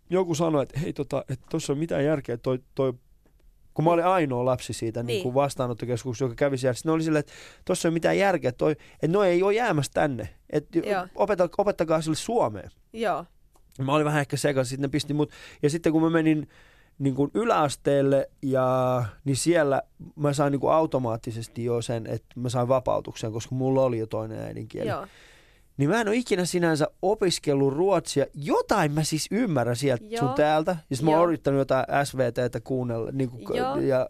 joku sanoi, että hei tota, että tossa on mitään järkeä, että toi, toi kun mä olin ainoa lapsi siitä niin. Niin. Niin vastaanottokeskuksessa, joka kävi siellä, sitten oli silleen, että tossa ei ole mitään järkeä, että, toi, että no ei ole jäämässä tänne, että opeta, opettakaa sille suomea. Joo. Mä olin vähän ehkä sekaisin, sitten ne pisti mut. Ja sitten kun mä menin niin kuin yläasteelle ja niin siellä mä sain niin kuin automaattisesti jo sen, että mä sain vapautuksen, koska mulla oli jo toinen äidinkieli. Joo. Niin mä en ole ikinä sinänsä opiskellut ruotsia. Jotain mä siis ymmärrän sieltä Joo. sun täältä. Ja sit mä oon yrittänyt jotain SVTtä kuunnella. Niin kuin, ja,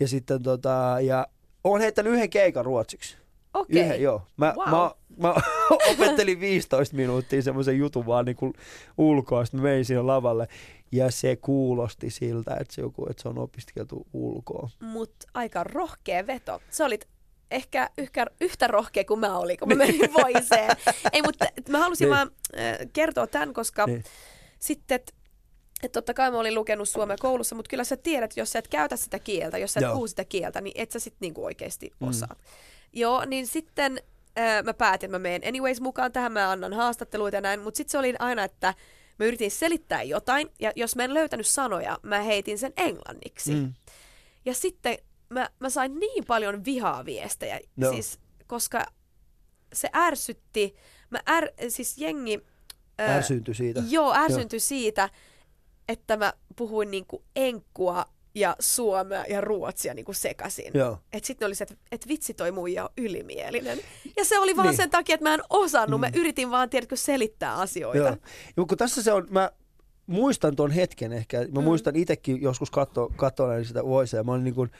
ja sitten tota, ja oon heittänyt yhden keikan ruotsiksi. Okei. Yhden, joo. Mä, Wow. mä, mä [laughs] opettelin 15 minuuttia semmoisen jutun vaan niin kuin ulkoa, sitten menin sinne lavalle. Ja se kuulosti siltä, että se, joku, että se on opiskeltu ulkoa. Mutta aika rohkea veto. Sä olit ehkä yhtä, yhtä rohkea kuin mä olin, kun mä menin voiseen. Ei, mutta [laughs] mä halusin Niin. vaan äh, kertoa tämän, koska Niin. sitten, että et totta kai mä olin lukenut suomea koulussa, mutta kyllä sä tiedät, jos sä et käytä sitä kieltä, jos sä et Joo. puhu sitä kieltä, niin et sä sit niinku oikeasti Mm. osaa. Joo, niin sitten äh, mä päätin, että mä menen anyways mukaan tähän, mä annan haastatteluita ja näin, mutta sitten se oli aina, että mä yritin selittää jotain, ja jos mä en löytänyt sanoja, mä heitin sen englanniksi. Mm. Ja sitten mä, mä sain niin paljon vihaa viestejä, Joo. siis, koska se ärsytti, mä är, siis jengi... ää, Ärsyyntyi siitä. Joo, ärsyntyi siitä, että mä puhuin niinku enkkua ja suomea ja ruotsia niinku sekaisin. Joo. Et sitten oli se, että et vitsi toi muija on ylimielinen. Ja se oli vaan Niin. sen takia, että mä en osannut. Mä yritin vaan, tiedätkö, selittää asioita. Joo. Ja kun tässä se on, mä muistan tuon hetken ehkä, mä Mm. muistan itsekin joskus katsoa katso sitä voisea, mä olin niin kuin,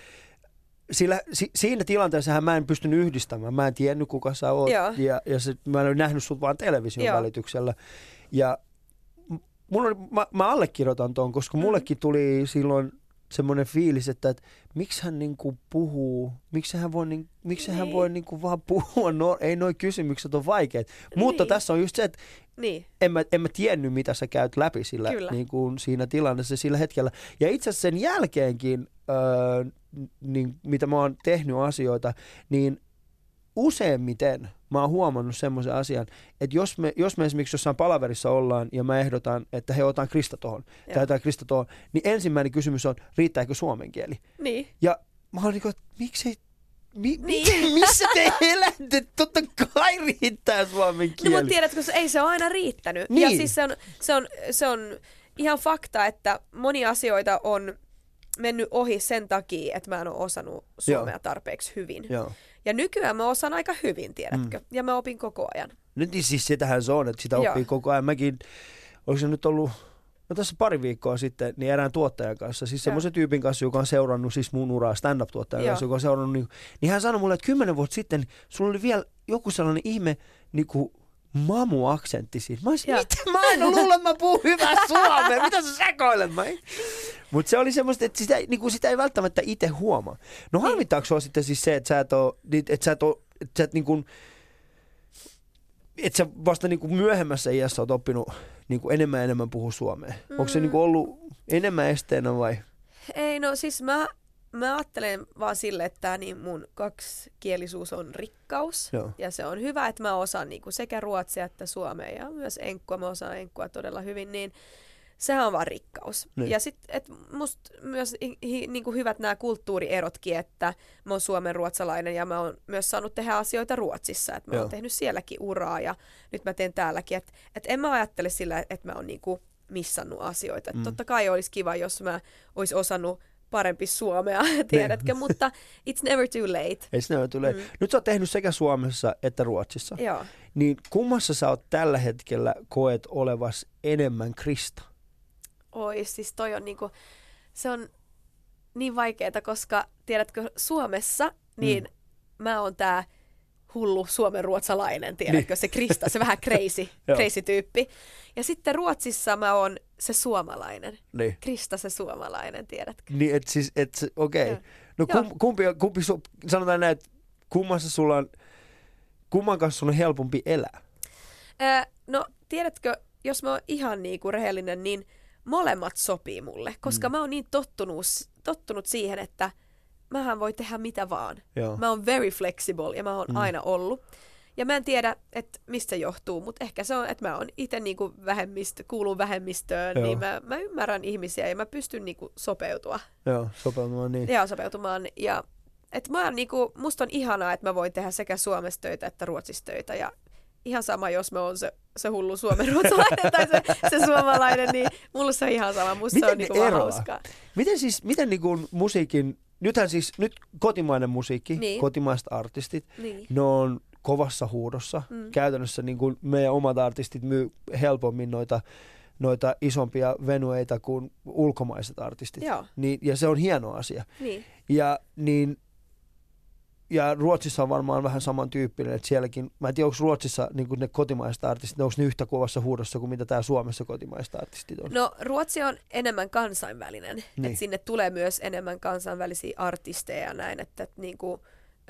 sillä, si, siinä tilanteessahan mä en pystynyt yhdistämään, mä en tiennyt kuka sä oot Joo. ja, ja se, mä en ole nähnyt sut vaan television Joo. välityksellä ja m- mulla oli, mä, mä allekirjoitan ton, koska Mm. mullekin tuli silloin semmoinen fiilis, että, että miksi hän niinku puhuu, miksi hän voi, niin, miksi hän Niin. voi niinku vaan puhua, no ei noi kysymykset on vaikeat. Mutta Niin. tässä on just se, että Niin, en mä, en mä tiennyt, mitä sä käyt läpi sillä, Kyllä. niin kuin siinä tilanteessa sillä hetkellä. Ja itse asiassa sen jälkeenkin, öö, niin, mitä mä oon tehnyt asioita, niin useimmiten mä oon huomannut semmoisen asian, että jos me, jos me esimerkiksi jossain palaverissa ollaan ja mä ehdotan, että he otan Krista tohon, Joo. tai jotain Krista tohon, niin ensimmäinen kysymys on, riittääkö suomen kieli? niin. Ja mä oon niinku, että miksi Mi, Niin. missä te [laughs] elätte? Totta kai riittää suomen No kieli. mutta tiedätkö, se- ei se ole aina riittänyt. Niin. Ja siis se on, se, on, se on ihan fakta, että moni asioita on mennyt ohi sen takia, että mä en ole osannut suomea Joo. tarpeeksi hyvin. Joo. Ja nykyään mä osaan aika hyvin, tiedätkö? Mm. Ja mä opin koko ajan. Nyt niin siis sitähän se on, että sitä Joo. oppii koko ajan. Mäkin, oliko se nyt ollut, no tässä pari viikkoa sitten, niin erään tuottajan kanssa, siis Joo. semmoisen tyypin kanssa, joka on seurannut siis mun uraa stand-up-tuottajan Joo. kanssa, joka on seurannut, niin, niin hän sanoi mulle, että kymmenen vuotta sitten sulla oli vielä joku sellainen ihme niin kuin mamu-aksentti siinä. Mä olisin, mitä? Mä en luullut, että mä puhun hyvää suomea. Mitä sä sekoilet? Mä Mutta se oli semmoista, että sitä, niin kuin sitä ei välttämättä itse huomaa. No Niin. harmittaako sua sitten siis se, että sä et oo, niin- että sä et oo, että sä et niin kuin, että sä vasta niin kuin myöhemmässä iässä oot oppinut niin kuin enemmän ja enemmän puhua suomea. Mm. Onko se Mm. niin kuin ollut enemmän esteenä vai? Ei, no siis mä, mä ajattelen vaan sille, että tää niin mun kaksikielisuus on rikkaus. Joo. Ja se on hyvä, että mä osaan niinku sekä ruotsia että suomea ja myös enkkua. Mä osaan enkkua todella hyvin, niin sehän on vaan rikkaus. Niin. Ja sitten musta myös hi, hi, niinku hyvät nämä kulttuurierotkin, että mä oon suomen ruotsalainen ja mä oon myös saanut tehdä asioita Ruotsissa. Että mä Joo. oon tehnyt sielläkin uraa ja nyt mä teen täälläkin. Että et en mä ajattele sillä, että mä oon niinku missannut asioita. Et Mm. Totta kai olisi kiva, jos mä ois osannut parempi suomea, [laughs] tiedätkö, mutta it's never too late. Ei sinä tule. Mm. Mm. Nyt sä oot tehnyt sekä Suomessa että Ruotsissa. Joo. Niin kummassa sä oot tällä hetkellä koet olevas enemmän Krista? Oi, siis toi on niinku, se on niin vaikeeta, koska tiedätkö, Suomessa, niin mm. mä oon tää hullu suomen ruotsalainen, tiedätkö, Niin. se Krista, se vähän [laughs] crazy, crazy tyyppi. Ja sitten Ruotsissa mä oon se suomalainen, Niin. Krista se suomalainen, tiedätkö? Niin, et siis, et, okei. Joo. No kum, kumpi, kumpi su, sanotaan näin, että kummassa sulla on, kumman kanssa sun on helpompi elää? Öö, no, tiedätkö, jos mä oon ihan niinku rehellinen, niin molemmat sopii mulle, koska Mm. mä oon niin tottunut, tottunut siihen, että mähän voi tehdä mitä vaan. Joo. Mä oon very flexible ja mä oon mm. aina ollut. Ja mä en tiedä, että mistä se johtuu, mutta ehkä se on, että mä oon itse niinku vähemmistö, kuulun vähemmistöön, Joo. niin mä, mä ymmärrän ihmisiä ja mä pystyn niinku sopeutua Joo, sopeutumaan niin. ja sopeutumaan. Ja et mä oon niinku, musta on ihanaa, että mä voin tehdä sekä Suomessa töitä että Ruotsissa töitä ja ihan sama, jos mä oon se se hullu suomenruotsalainen tai se, se suomalainen, niin mulla se on ihan sama. Musta Miten se on niinku vaan hauskaa. Miten siis, miten niin kuin musiikin, nythän siis, nyt kotimainen musiikki, Niin. kotimaiset artistit, Niin. ne on kovassa huudossa. Mm. Käytännössä niin kuin meidän omat artistit myy helpommin noita, noita isompia venueita kuin ulkomaiset artistit. Joo, Niin, ja se on hieno asia. niin. Ja, niin, ja Ruotsissa on varmaan vähän samantyyppinen, että sielläkin, mä en tiedä, onko Ruotsissa niin kuin ne kotimaiset artistit, onko ne yhtä kovassa huudossa kuin mitä tää Suomessa kotimaiset artistit on? No Ruotsi on enemmän kansainvälinen, Niin. niin. että sinne tulee myös enemmän kansainvälisiä artisteja ja näin, että, että niinku,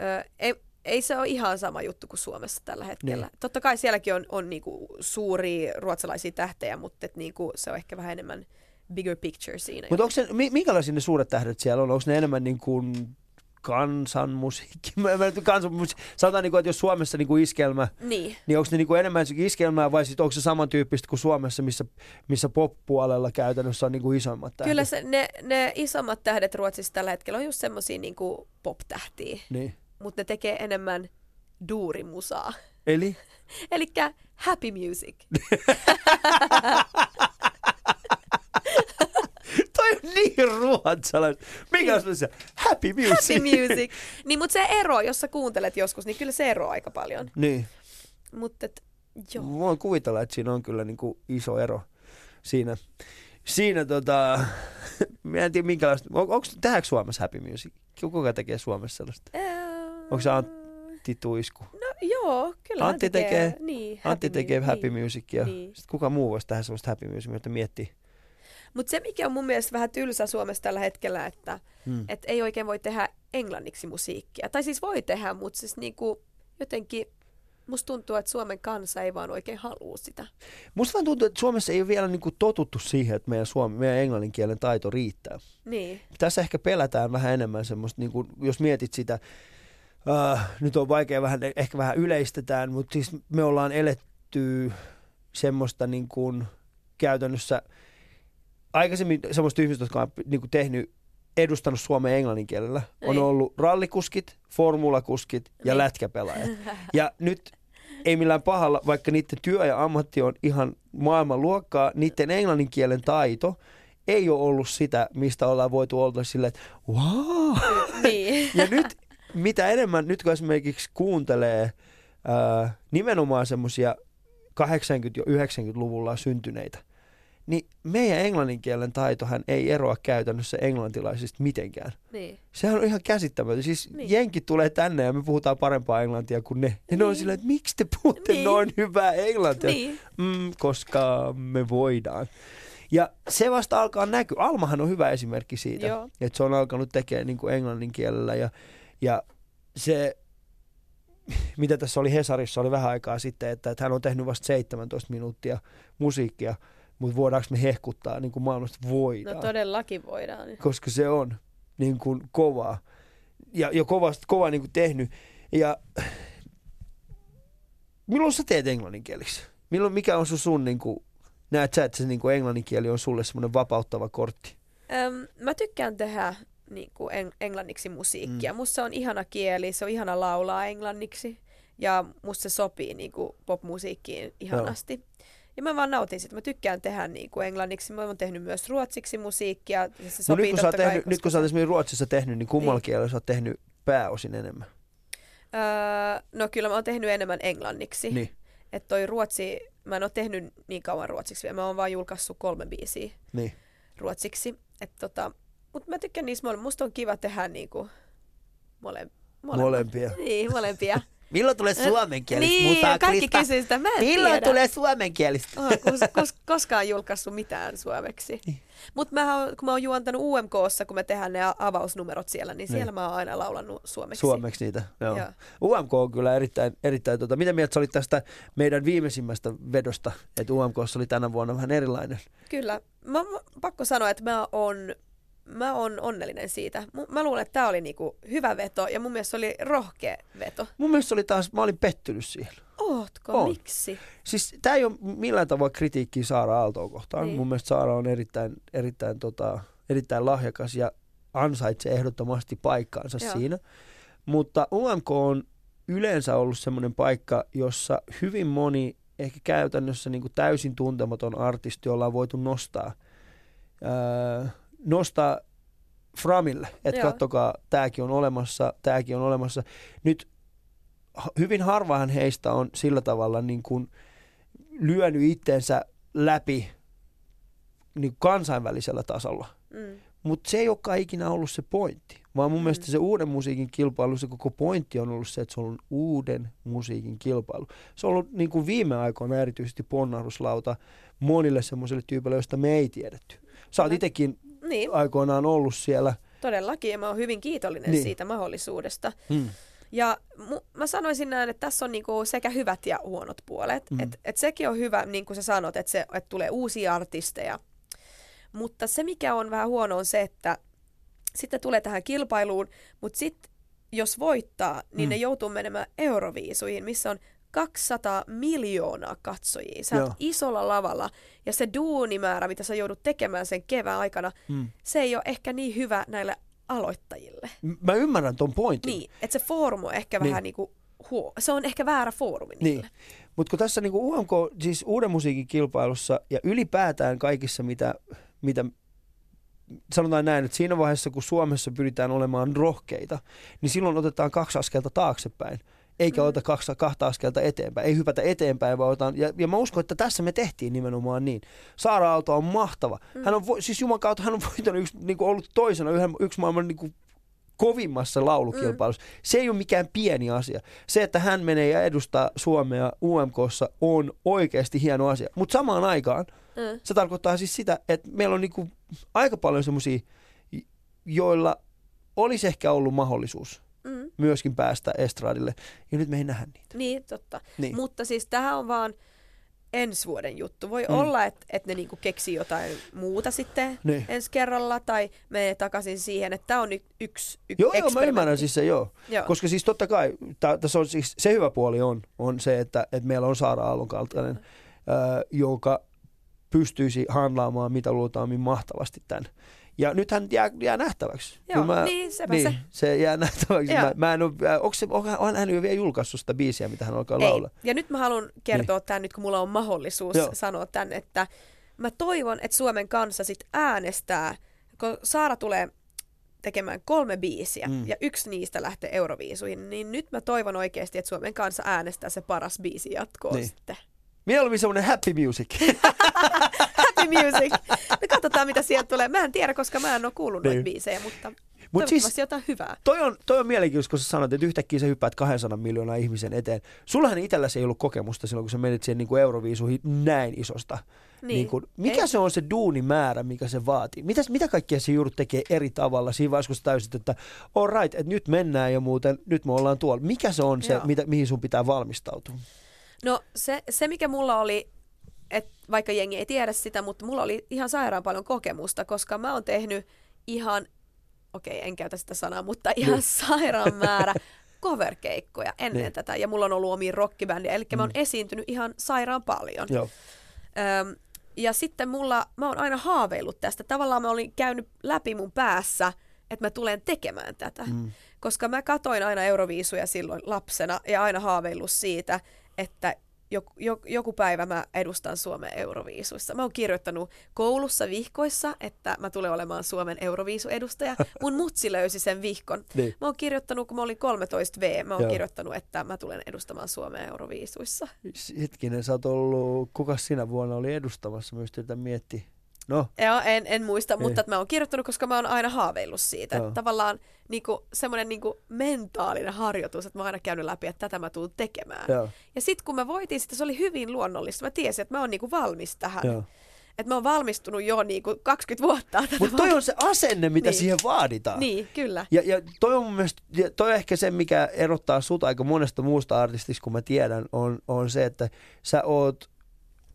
ö, ei, ei se ole ihan sama juttu kuin Suomessa tällä hetkellä. Niin. Totta kai sielläkin on, on niinku suuria ruotsalaisia tähtejä, mutta et niinku, se on ehkä vähän enemmän bigger picture siinä. Mutta onko se, mi- minkälaisia ne suuret tähdet siellä on? Onko ne enemmän niin kuin kansanmusiikki? Mä, mä, kansanmusiikki. Sanotaan, niin kuin, että jos Suomessa niin kuin iskelmä, niin. niin onko ne niin kuin enemmän iskelmää vai sit onko se samantyyppistä kuin Suomessa, missä, missä pop-puolella käytännössä on niin kuin isommat tähdet? Kyllä se, ne, ne isommat tähdet Ruotsissa tällä hetkellä on just semmosia niinku pop-tähtiä, Niin. Mutta ne tekee enemmän duurimusaa. Eli? [laughs] Eli happy music. [laughs] Toi on niin ruotsalainen. Mikä on se? Happy music. Happy music. Niin, mutta se ero, jos sä kuuntelet joskus, niin kyllä se ero aika paljon. Niin. Mutta joo. Voin kuvitella, että siinä on kyllä niin kuin iso ero siinä. Siinä tota, [laughs] mä en tiedä minkälaista, on, onko, tehdäänkö Suomessa Happy Music? Kuka tekee Suomessa sellaista? Onko se Antti Tuisku? No joo, kyllä Antti tekee. tekee- niin, Antti tekee mu- Happy niin. Musicia. Niin. Sitten kuka muu voisi tehdä sellaista Happy Musicia, että miettii. Mutta se, mikä on mun mielestä vähän tylsä Suomessa tällä hetkellä, että Hmm. et ei oikein voi tehdä englanniksi musiikkia. Tai siis voi tehdä, mutta siis niinku jotenkin musta tuntuu, että Suomen kansa ei vaan oikein halua sitä. Musta vaan tuntuu, että Suomessa ei ole vielä niin kuin totuttu siihen, että meidän, suomi, meidän englannin kielen taito riittää. Niin, tässä ehkä pelätään vähän enemmän semmoista, niin kuin, jos mietit sitä, uh, nyt on vaikea vähän, ehkä vähän yleistetään, mutta siis me ollaan eletty semmoista niin kuin, käytännössä aikaisemmin semmoista ihmistä, jotka on niin kuin, tehnyt edustanut Suomen englannin kielellä, on Niin. ollut rallikuskit, formulakuskit ja Niin. lätkäpelaajat. [laughs] Ja nyt ei millään pahalla, vaikka niiden työ ja ammatti on ihan maailman luokkaa, niiden englannin kielen taito ei ole ollut sitä, mistä ollaan voitu olla silleen, että wow. niin. [laughs] Ja nyt mitä enemmän, nyt kun esimerkiksi kuuntelee ää, nimenomaan semmoisia 80- ja 90-luvulla syntyneitä, niin meidän englannin kielen taitohan ei eroa käytännössä englantilaisista mitenkään. niin. Sehän on ihan käsittämätöntä. Siis niin. Niin. jenkit tulee tänne ja me puhutaan parempaa englantia kuin ne. Ja ne on Niin. silleen, että miksi te puhutte Niin. noin hyvää englantia? Niin. Mm, koska me voidaan. Ja se vasta alkaa näkyä. Almahan on hyvä esimerkki siitä, Joo. että se on alkanut tekemään niin kuin englannin kielellä. Ja, ja se, mitä tässä oli Hesarissa, oli vähän aikaa sitten, että, että hän on tehnyt vasta 17 minuuttia musiikkia, mutta voidaanko me hehkuttaa niin kuin maailmasta voidaan No todellakin voidaan. koska se on niin kuin kovaa ja, ja kovasti, kovaa niin kuin tehnyt. Ja milloin sä teet englanninkieliksi? Milloin, mikä on sun, sun niin kuin, näet sä, että se niin kuin englanninkieli on sulle semmoinen vapauttava kortti? Öm, mä tykkään tehdä niin kuin eng- englanniksi musiikkia. Mm. Musta se on ihana kieli, se on ihana laulaa englanniksi. Ja musta se sopii niin kuin popmusiikkiin ihanasti. Ja mä vaan nautin sitä. Mä tykkään tehdä niin kuin englanniksi. Mä oon tehnyt myös ruotsiksi musiikkia. Ja se No sopii nyt kun, sä oot totta kai, tehnyt, nyt kun sä oot esimerkiksi Ruotsissa tehnyt, niin kummalla Niin. kielellä sä oot tehnyt pääosin enemmän? Öö, no kyllä mä oon tehnyt enemmän englanniksi. Niin, Että toi ruotsi, mä en oo tehnyt niin kauan ruotsiksi vielä. Mä oon vaan julkaissut kolme biisiä niin. ruotsiksi. Et tota, mutta mä tykkään niistä molemmista. Musta on kiva tehdä niinku mole, Molempia. Niin, molempia. [laughs] Milloin tulee suomenkielistä niin, musaa, kaikki kysyy sitä. Mä en Milloin tiedä. tulee suomenkielistä? Oon kos, kos, koskaan julkaissut mitään suomeksi. Niin. Mutta kun mä oon juontanut UMKssa, kun me tehdään ne avausnumerot siellä, niin siellä Niin. mä oon aina laulannut suomeksi. Suomeksi niitä, joo. Joo. UMK on kyllä erittäin, erittäin tota, mitä mieltä sä olit tästä meidän viimeisimmästä vedosta, että UMK oli tänä vuonna vähän erilainen? Kyllä. Mä, mä, pakko sanoa, että mä oon, mä oon onnellinen siitä. Mä luulen, että tämä oli niinku hyvä veto ja mun mielestä se oli rohkea veto. Mun mielestä oli taas, mä olin pettynyt siihen. Ootko? On. Miksi? Siis tämä ei ole millään tavalla kritiikkiä Saara Aaltoa kohtaan. Niin. Mun mielestä Saara on erittäin, erittäin, tota, erittäin lahjakas ja ansaitsee ehdottomasti paikkaansa Joo. siinä. Mutta UMK on yleensä ollut semmoinen paikka, jossa hyvin moni ehkä käytännössä niin kuin täysin tuntematon artisti, jolla on voitu nostaa, ää, nostaa Framille, että Joo. kattokaa, tämäkin on olemassa, tämäkin on olemassa. Nyt hyvin harvahan heistä on sillä tavalla niin kuin lyönyt itteensä läpi niin kuin kansainvälisellä tasolla. Mm. Mutta se ei olekaan ikinä ollut se pointti, vaan mun Mm. mm. mielestä se uuden musiikin kilpailu, se koko pointti on ollut se, että se on uuden musiikin kilpailu. Se on ollut niin kuin viime aikoina erityisesti ponnahduslauta monille semmoisille tyypeille, joista me ei tiedetty. Sä oot Kyllä. itsekin Niin, aikoinaan ollut siellä. todellakin, ja mä oon hyvin kiitollinen Niin. siitä mahdollisuudesta. Hmm. Ja mu- mä sanoisin näin, että tässä on niinku sekä hyvät ja huonot puolet. Mm. Et, et sekin on hyvä, niin kuin sä sanot, että, se, että tulee uusia artisteja. Mutta se, mikä on vähän huono, on se, että sitten tulee tähän kilpailuun, mutta sitten jos voittaa, niin Mm. ne joutuu menemään Euroviisuihin, missä on 200 miljoonaa katsojia. Sä oot isolla lavalla ja se duunimäärä, mitä sä joudut tekemään sen kevään aikana, Hmm. se ei ole ehkä niin hyvä näille aloittajille. Mä ymmärrän ton pointin. Niin, että se foorumi on ehkä Niin. vähän niinku huo. Se on ehkä väärä foorumi niille. Niin. Mutta kun tässä niinku UMK, siis uuden musiikin kilpailussa ja ylipäätään kaikissa, mitä, mitä sanotaan näin, että siinä vaiheessa, kun Suomessa pyritään olemaan rohkeita, niin silloin otetaan kaksi askelta taaksepäin, eikä Mm. ota kaksi, kahta askelta eteenpäin. Ei hypätä eteenpäin, vaan otetaan, ja, ja mä uskon, että tässä me tehtiin nimenomaan niin. Saara Aalto on mahtava. Mm. Hän on, siis Juman kautta hän on voittanut yksi, niin kuin ollut toisena yhden, yksi maailman niin kuin kovimmassa laulukilpailussa. Mm. Se ei ole mikään pieni asia. Se, että hän menee ja edustaa Suomea UMKssa on oikeasti hieno asia. Mutta samaan aikaan Mm. se tarkoittaa siis sitä, että meillä on niinku aika paljon semmoisia, joilla olisi ehkä ollut mahdollisuus Mm. myöskin päästä estradille. Ja nyt me ei nähdä niitä. Niin, totta. Niin. Mutta siis tähän on vaan ensi vuoden juttu. Voi Mm. mm. olla, että et ne niinku keksii jotain muuta sitten Niin. ensi kerralla tai menee takaisin siihen, että tämä on y- yksi, yksi Joo, joo, mä ymmärrän siis se, joo. Joo. Koska siis totta kai, tässä on siis, se hyvä puoli on, on se, että, että meillä on Saara Aallon kaltainen, ää, joka pystyisi handlaamaan mitä luultavasti mahtavasti tämän. Ja nythän jää, jää nähtäväksi. Joo, Kyllä niin, sepä niin, se. se jää [laughs] nähtäväksi. Joo. Mä, mä en ole, äh, onko se, onko, on hän jo vielä julkaissut sitä biisiä, mitä hän alkaa Ei. laulaa? Ja nyt mä haluan kertoa tämän nyt, kun mulla on mahdollisuus Joo. sanoa tämän, että mä toivon, että Suomen kanssa sit äänestää, kun Saara tulee tekemään kolme biisiä Mm. ja yksi niistä lähtee Euroviisuihin, niin nyt mä toivon oikeasti, että Suomen kanssa äänestää se paras biisi jatkoon Niin. niin. sitten. Mieluummin semmoinen happy music. [laughs] Music! No katsotaan, mitä sieltä tulee. Mä en tiedä, koska mä en ole kuullut Niin. noita biisejä, mutta Mut toivottavasti siis- jotain hyvää. toi, on, toi on mielenkiintoista, kun sä sanoit, että yhtäkkiä sä hyppäät 200 miljoonaa ihmisen eteen. Sullahan itselläsi ei ollut kokemusta silloin, kun sä menit siihen niin kuin Euroviisuihin näin isosta. Niin. Niin kuin, mikä Ei. se on se duunimäärä, mikä se vaatii? Mitä, mitä kaikkea se joudut tekee eri tavalla siinä vaiheessa, kun täysit, että all right, että nyt mennään ja muuten, nyt me ollaan tuolla. Mikä se on se, Joo. mitä, mihin sun pitää valmistautua? No se, se mikä mulla oli, että vaikka jengi ei tiedä sitä, mutta mulla oli ihan sairaan paljon kokemusta, koska mä oon tehnyt ihan, okei en käytä sitä sanaa, mutta ihan Niin. sairaan määrä [laughs] coverkeikkoja ennen Niin. tätä. Ja mulla on ollut omia rockibändiä, eli mä oon Mm. esiintynyt ihan sairaan paljon. Joo. Öm, ja sitten mulla, mä oon aina haaveillut tästä. Tavallaan mä olin käynyt läpi mun päässä, että mä tulen tekemään tätä. Mm. Koska mä katoin aina Euroviisuja silloin lapsena ja aina haaveillut siitä, että joku, joku päivä mä edustan Suomen Euroviisuissa. Mä oon kirjoittanut koulussa vihkoissa, että mä tulen olemaan Suomen Euroviisuedustaja. [laughs] Mun mutsi löysi sen vihkon. Niin. Mä oon kirjoittanut, kun mä olin 13V, mä oon Joo. kirjoittanut, että mä tulen edustamaan Suomen Euroviisuissa. Hetkinen, sä oot ollut, kuka sinä vuonna oli edustamassa, myös tätä miettiä. No, Joo, en, en muista, Ei. mutta että mä oon kirjoittanut, koska mä oon aina haaveillut siitä. Joo. Että tavallaan niinku, semmoinen niinku, mentaalinen harjoitus, että mä oon aina käynyt läpi, että tätä mä tuun tekemään. joo, Ja sitten kun mä voitin sitä, se oli hyvin luonnollista. Mä tiesin, että mä oon niinku valmis tähän. joo. Että mä oon valmistunut jo niinku 20 vuotta. [laughs] Mutta toi on se asenne, mitä Niin. siihen vaaditaan. Niin, kyllä. Ja, ja toi on mun mielestä, toi on ehkä se, mikä erottaa sut aika monesta muusta artistista, kun mä tiedän, on, on se, että sä oot,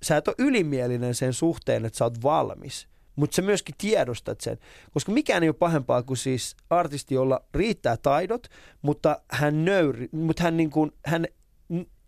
sä et ole ylimielinen sen suhteen, että sä oot valmis. Mutta sä myöskin tiedostat sen. Koska mikään ei ole pahempaa kuin siis artisti, jolla riittää taidot, mutta hän, nöyri, mutta hän, niin kuin, hän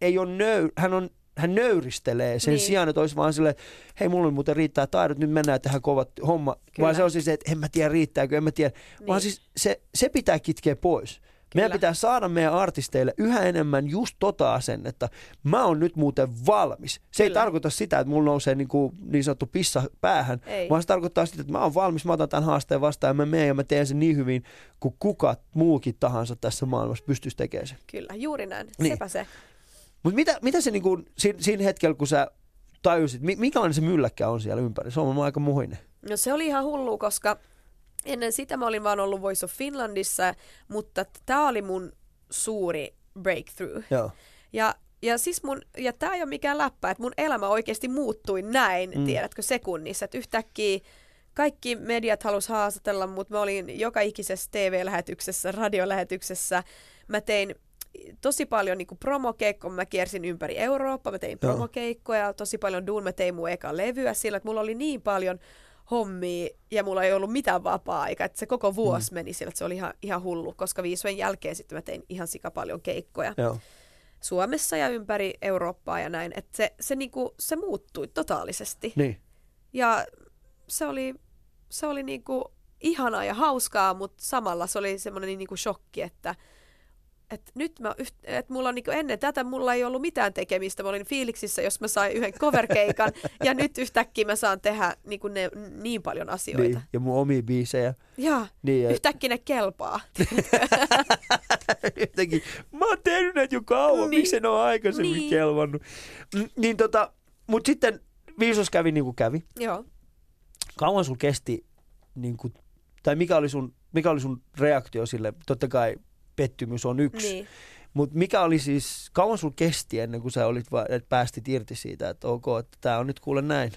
ei ole nöy, hän on hän nöyristelee sen Niin. sijaan, että olisi vaan silleen, hei mulla muuten riittää taidot, nyt mennään tähän kovat homma. Kyllä. Vaan se on siis se, että en mä tiedä riittääkö, en mä tiedä. Niin. Vaan siis se, se pitää kitkeä pois. Meidän pitää saada meidän artisteille yhä enemmän just tota asennetta. Mä oon nyt muuten valmis. Se Kyllä. ei tarkoita sitä, että mulla nousee niin, kuin niin sanottu pissa päähän, ei. vaan se tarkoittaa sitä, että mä oon valmis, mä otan tämän haasteen vastaan ja mä menen ja mä teen sen niin hyvin kuin kuka muukin tahansa tässä maailmassa pystyisi tekemään sen. Kyllä, juuri näin. Niin. Sepä se. Mutta mitä, mitä se niin kuin, siinä, siinä hetkellä, kun sä tajusit, minkälainen se mylläkkä on siellä ympäri? Se on aika muhinen. No se oli ihan hullu, koska ennen sitä mä olin vaan ollut Voice of Finlandissa, mutta tämä oli mun suuri breakthrough. Joo. Ja, ja siis mun, ja tää ei ole mikään läppä, että mun elämä oikeasti muuttui näin, mm. tiedätkö, sekunnissa, että yhtäkkiä kaikki mediat halus haastatella, mutta mä olin joka ikisessä TV-lähetyksessä, radiolähetyksessä. Mä tein tosi paljon niin promokeikkoja, mä kiersin ympäri Eurooppaa, mä tein promokeikkoja, tosi paljon duun, mä tein mun eka levyä sillä, että mulla oli niin paljon hommia ja mulla ei ollut mitään vapaa-aikaa, että se koko vuosi mm. meni sillä, että se oli ihan, ihan hullu, koska viisujen jälkeen sitten mä tein ihan sika paljon keikkoja. Joo. Suomessa ja ympäri Eurooppaa ja näin, että se, se, niinku, se muuttui totaalisesti. Niin. Ja se oli, se oli niinku ihanaa ja hauskaa, mutta samalla se oli semmoinen niinku shokki, että että nyt mä, että mulla on niin ennen tätä mulla ei ollut mitään tekemistä. Mä olin fiiliksissä, jos mä sain yhden coverkeikan ja nyt yhtäkkiä mä saan tehdä niin, ne, niin paljon asioita. Niin, ja mun omia biisejä. Joo, niin, ja... yhtäkkiä ne kelpaa. [laughs] Yhtäkkiä, mä oon tehnyt näitä jo kauan, niin. miksi en ole aikaisemmin niin. kelvannut. Niin tota, mutta sitten viisos kävi niin kuin kävi. Joo. Kauan sul kesti, niin kuin, tai mikä oli, sun, mikä oli sun reaktio sille? Totta kai pettymys on yksi. Niin. Mutta mikä oli siis, kauan sulla kesti ennen kuin sä olit, että päästit irti siitä, että ok, että tämä on nyt kuule näin?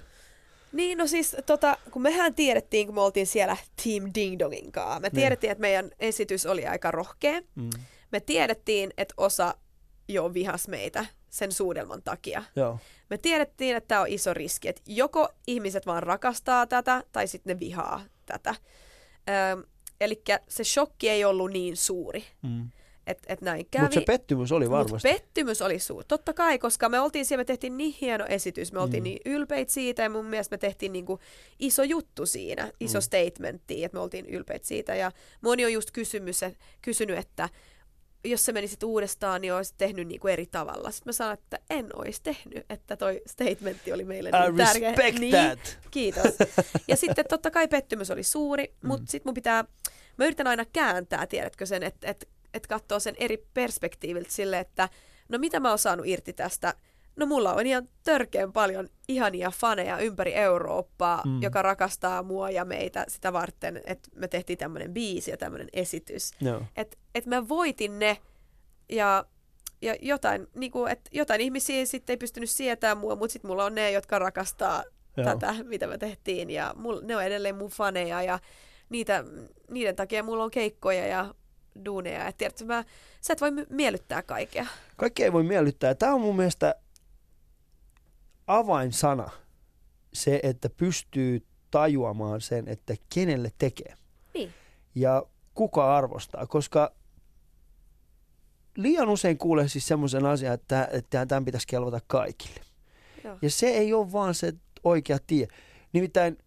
Niin, no siis tota, kun mehän tiedettiin, kun me oltiin siellä Team Ding Dongin kanssa, me niin. tiedettiin, että meidän esitys oli aika rohkea. Mm. Me tiedettiin, että osa jo vihas meitä sen suudelman takia. Joo. Me tiedettiin, että tämä on iso riski, että joko ihmiset vaan rakastaa tätä, tai sitten ne vihaa tätä. Öö, Eli se shokki ei ollut niin suuri. Mm. Et, et näin kävi. Mutta se pettymys oli varmasti. Mut pettymys oli suuri. Totta kai, koska me oltiin siellä, me tehtiin niin hieno esitys, me oltiin mm. niin ylpeitä siitä ja mun mielestä me tehtiin niinku iso juttu siinä, iso mm. statementti, että me oltiin ylpeitä siitä. Ja moni on just kysymys, et, kysynyt, että jos se menisit uudestaan, niin olisit tehnyt niin kuin eri tavalla. Sitten mä sanoin, että en olisi tehnyt, että toi statementti oli meille niin I tärkeä. respect niin, that. Kiitos. Ja [laughs] sitten totta kai pettymys oli suuri, mm. mutta sitten mun pitää, mä yritän aina kääntää, tiedätkö sen, että et, et katsoo sen eri perspektiiviltä sille, että no mitä mä oon saanut irti tästä No mulla on ihan törkeän paljon ihania faneja ympäri Eurooppaa, mm. joka rakastaa mua ja meitä sitä varten, että me tehtiin tämmöinen biisi ja tämmöinen esitys. No. Että et mä voitin ne ja, ja jotain, niin kuin, että jotain ihmisiä sitten ei pystynyt sietämään mua, mutta sitten mulla on ne, jotka rakastaa Joo. tätä, mitä me tehtiin ja mulla, ne on edelleen mun faneja ja niitä, niiden takia mulla on keikkoja ja duuneja. Et tiedätkö, mä, sä et voi miellyttää kaikkea. Kaikki ei voi miellyttää. Tämä on mun mielestä avainsana se, että pystyy tajuamaan sen, että kenelle tekee. Niin. Ja kuka arvostaa, koska liian usein kuulee siis semmoisen asian, että, että tämän pitäisi kelvata kaikille. Joo. Ja se ei ole vaan se oikea tie. Nimittäin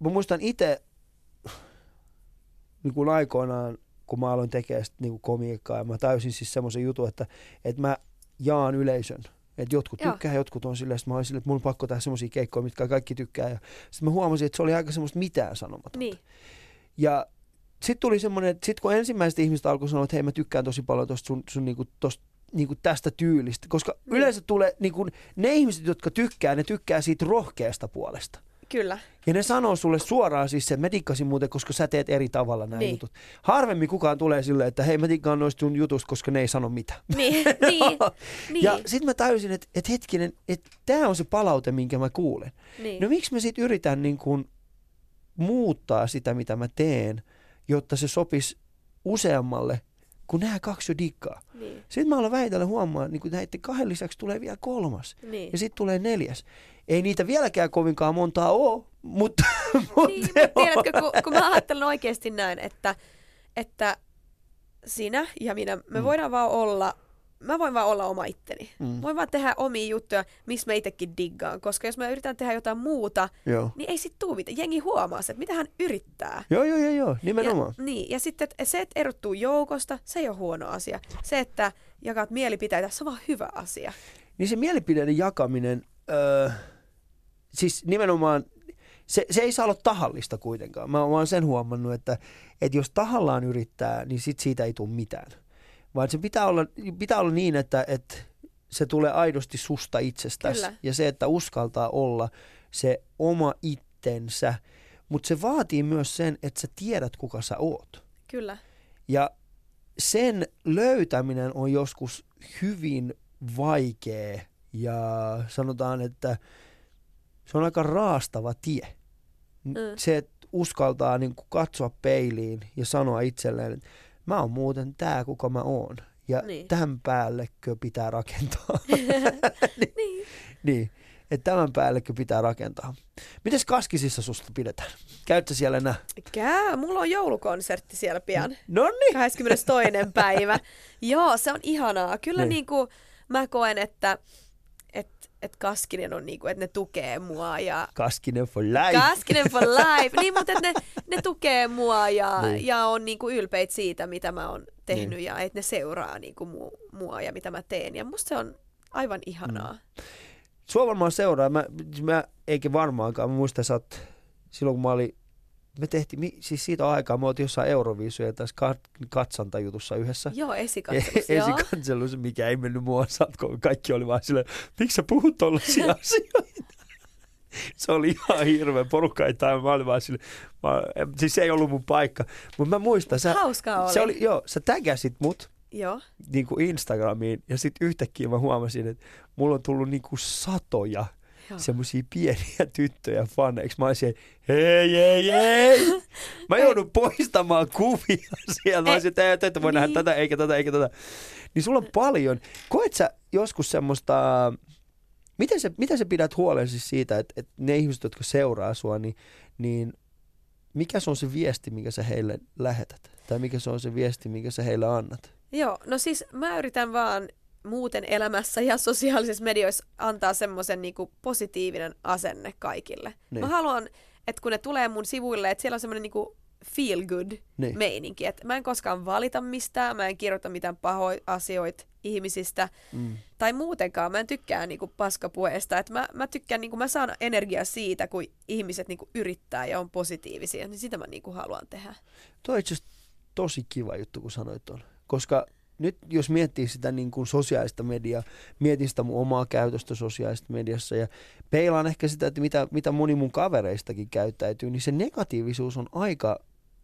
mä muistan itse niin kuin aikoinaan, kun mä aloin tekemään niin kuin komiikkaa, ja mä täysin siis semmoisen jutun, että, että mä jaan yleisön – että jotkut Joo. tykkää, jotkut on silleen, että mä olin silleen, että mun on pakko tehdä semmoisia keikkoja, mitkä kaikki tykkää. Ja sitten mä huomasin, että se oli aika semmoista mitään sanomatonta. Niin. Ja sitten tuli semmoinen, että sitten kun ensimmäiset ihmiset alkoi sanoa, että hei mä tykkään tosi paljon tosta sun, sun niinku, tosta, niinku tästä tyylistä, koska niin. yleensä tulee niinku, ne ihmiset, jotka tykkää, ne tykkää siitä rohkeasta puolesta. Kyllä. Ja ne sanoo sulle suoraan siis se, että mä dikkasin muuten, koska sä teet eri tavalla nämä niin. jutut. Harvemmin kukaan tulee silleen, että hei mä tikkaan noista sun jutusta, koska ne ei sano mitä. [laughs] Niin, [laughs] niin, niin. Ja sitten mä täysin, että, että hetkinen, että tämä on se palaute, minkä mä kuulen. Niin. No miksi mä sitten yritän niin kuin muuttaa sitä, mitä mä teen, jotta se sopisi useammalle kun nämä kaksi jo dikkaa. Niin. Sitten mä aloin vähitellen huomaa, niin kun näiden kahden lisäksi tulee vielä kolmas. Niin. Ja sitten tulee neljäs. Ei niitä vieläkään kovinkaan montaa ole, mutta... mutta niin, mutta tiedätkö, kun, kun mä ajattelen oikeasti näin, että, että sinä ja minä, me mm. voidaan vaan olla mä voin vaan olla oma itteni. Mm. Voin vaan tehdä omia juttuja, missä mä itsekin diggaan. Koska jos mä yritän tehdä jotain muuta, Joo. niin ei sit tuu mitään. Jengi huomaa se, että mitä hän yrittää. Joo, joo, joo, joo, nimenomaan. Ja, niin, ja sitten että se, että erottuu joukosta, se ei ole huono asia. Se, että jakaat mielipiteitä, se on vaan hyvä asia. Niin se mielipideiden jakaminen, öö, siis nimenomaan, se, se ei saa olla tahallista kuitenkaan. Mä, mä oon sen huomannut, että, että jos tahallaan yrittää, niin sit siitä ei tule mitään. Vaan se pitää olla, pitää olla niin, että, että se tulee aidosti susta itsestäsi. Kyllä. Ja se, että uskaltaa olla se oma itsensä. Mutta se vaatii myös sen, että sä tiedät, kuka sä oot. Kyllä. Ja sen löytäminen on joskus hyvin vaikea ja sanotaan, että se on aika raastava tie. Mm. Se, että uskaltaa niin kuin katsoa peiliin ja sanoa itselleen, että mä oon muuten tää, kuka mä oon. Ja Niin. niin. tämän päällekö pitää rakentaa. [laughs] [laughs] niin. niin, että tämän päällekö pitää rakentaa. Mites Kaskisissa susta pidetään? Käytkö siellä enää? Kää, mulla on joulukonsertti siellä pian. No niin. 22. päivä. Joo, se on ihanaa. Kyllä Niin. niin. kuin mä koen, että et, et Kaskinen on niinku, että ne tukee mua ja Kaskinen for life. Kaskinen for [laughs] life. Niin, mutta että ne, ne tukee mua ja, Niin. ja on niinku ylpeitä siitä, mitä mä oon tehnyt Niin. ja että ne seuraa niinku mu, mua ja mitä mä teen. Ja musta se on aivan ihanaa. Sua varmaan seuraa. Mä, mä eikä varmaankaan. Mä muistan, sä oot, silloin kun mä olin, me tehtiin, mi- siis siitä aikaa, me oltiin jossain Euroviisuja tässä kat- katsantajutussa yhdessä. Joo, esikatselussa. [laughs] Esikatselussa, mikä ei mennyt mua satkoon. Kaikki oli vaan silleen, miksi sä puhut tollaisia [laughs] asioita? Se oli ihan hirveä. Porukka ei tajua. Mä olin vaan silleen, mä, siis se ei ollut mun paikka. Mutta mä muistan, sä, Hauskaa oli. se oli, joo, sä tägäsit mut Joo. niin kuin Instagramiin ja sitten yhtäkkiä mä huomasin, että mulla on tullut niin kuin satoja. Semmoisia pieniä tyttöjä faneiksi. Mä olisin, hei, hei, hei. [laughs] Mä joudun poistamaan kuvia sieltä. Mä olisin, että, että voi nähdä Niin. tätä, eikä tätä, eikä tätä. Niin sulla on paljon. Koet sä joskus semmoista, miten sä, miten sä pidät huolen siis siitä, että, että ne ihmiset, jotka seuraa sua, niin, niin mikä se on se viesti, mikä sä heille lähetät? Tai mikä se on se viesti, mikä sä heille annat? Joo, no siis mä yritän vaan muuten elämässä ja sosiaalisissa medioissa antaa semmoisen niinku positiivinen asenne kaikille. Niin. Mä haluan, että kun ne tulee mun sivuille, että siellä on semmoinen niinku feel good Niin. meininki. Että mä en koskaan valita mistään, mä en kirjoita mitään pahoja asioita ihmisistä Mm. tai muutenkaan. Mä en tykkää niinku paskapuheesta. Että mä, mä tykkään, niinku, mä saan energiaa siitä, kun ihmiset niinku yrittää ja on positiivisia. Niin sitä mä niinku haluan tehdä. Tuo on itse tosi kiva juttu, kun sanoit tuon. Koska nyt jos miettii sitä niin kuin sosiaalista mediaa, mietin sitä mun omaa käytöstä sosiaalisessa mediassa ja peilaan ehkä sitä, että mitä, mitä moni mun kavereistakin käyttäytyy, niin se negatiivisuus on aika,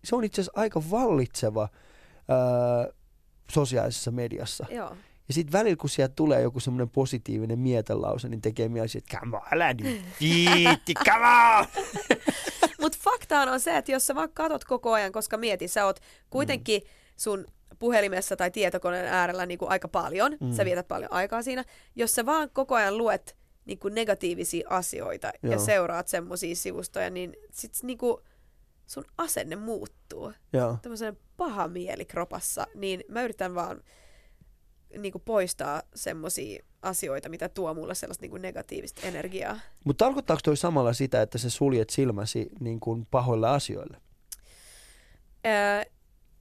se on itse asiassa aika vallitseva ää, sosiaalisessa mediassa. Joo. Ja sitten välillä, kun sieltä tulee joku semmoinen positiivinen mietelause, niin tekee mieli, että come on, älä nyt viitti, come on! [laughs] Mutta faktaan on se, että jos sä vaan katot koko ajan, koska mieti, sä oot kuitenkin sun puhelimessa tai tietokoneen äärellä niin kuin aika paljon, Mm. sä vietät paljon aikaa siinä. Jos sä vaan koko ajan luet niin kuin negatiivisia asioita Joo. ja seuraat semmoisia sivustoja, niin sit niin kuin sun asenne muuttuu. Joo. Tämmöisen paha mieli kropassa, niin mä yritän vaan niin kuin poistaa semmoisia asioita, mitä tuo mulle sellaista niin kuin negatiivista energiaa. Mutta tarkoittaako toi samalla sitä, että sä suljet silmäsi niin kuin pahoille asioille? Öö,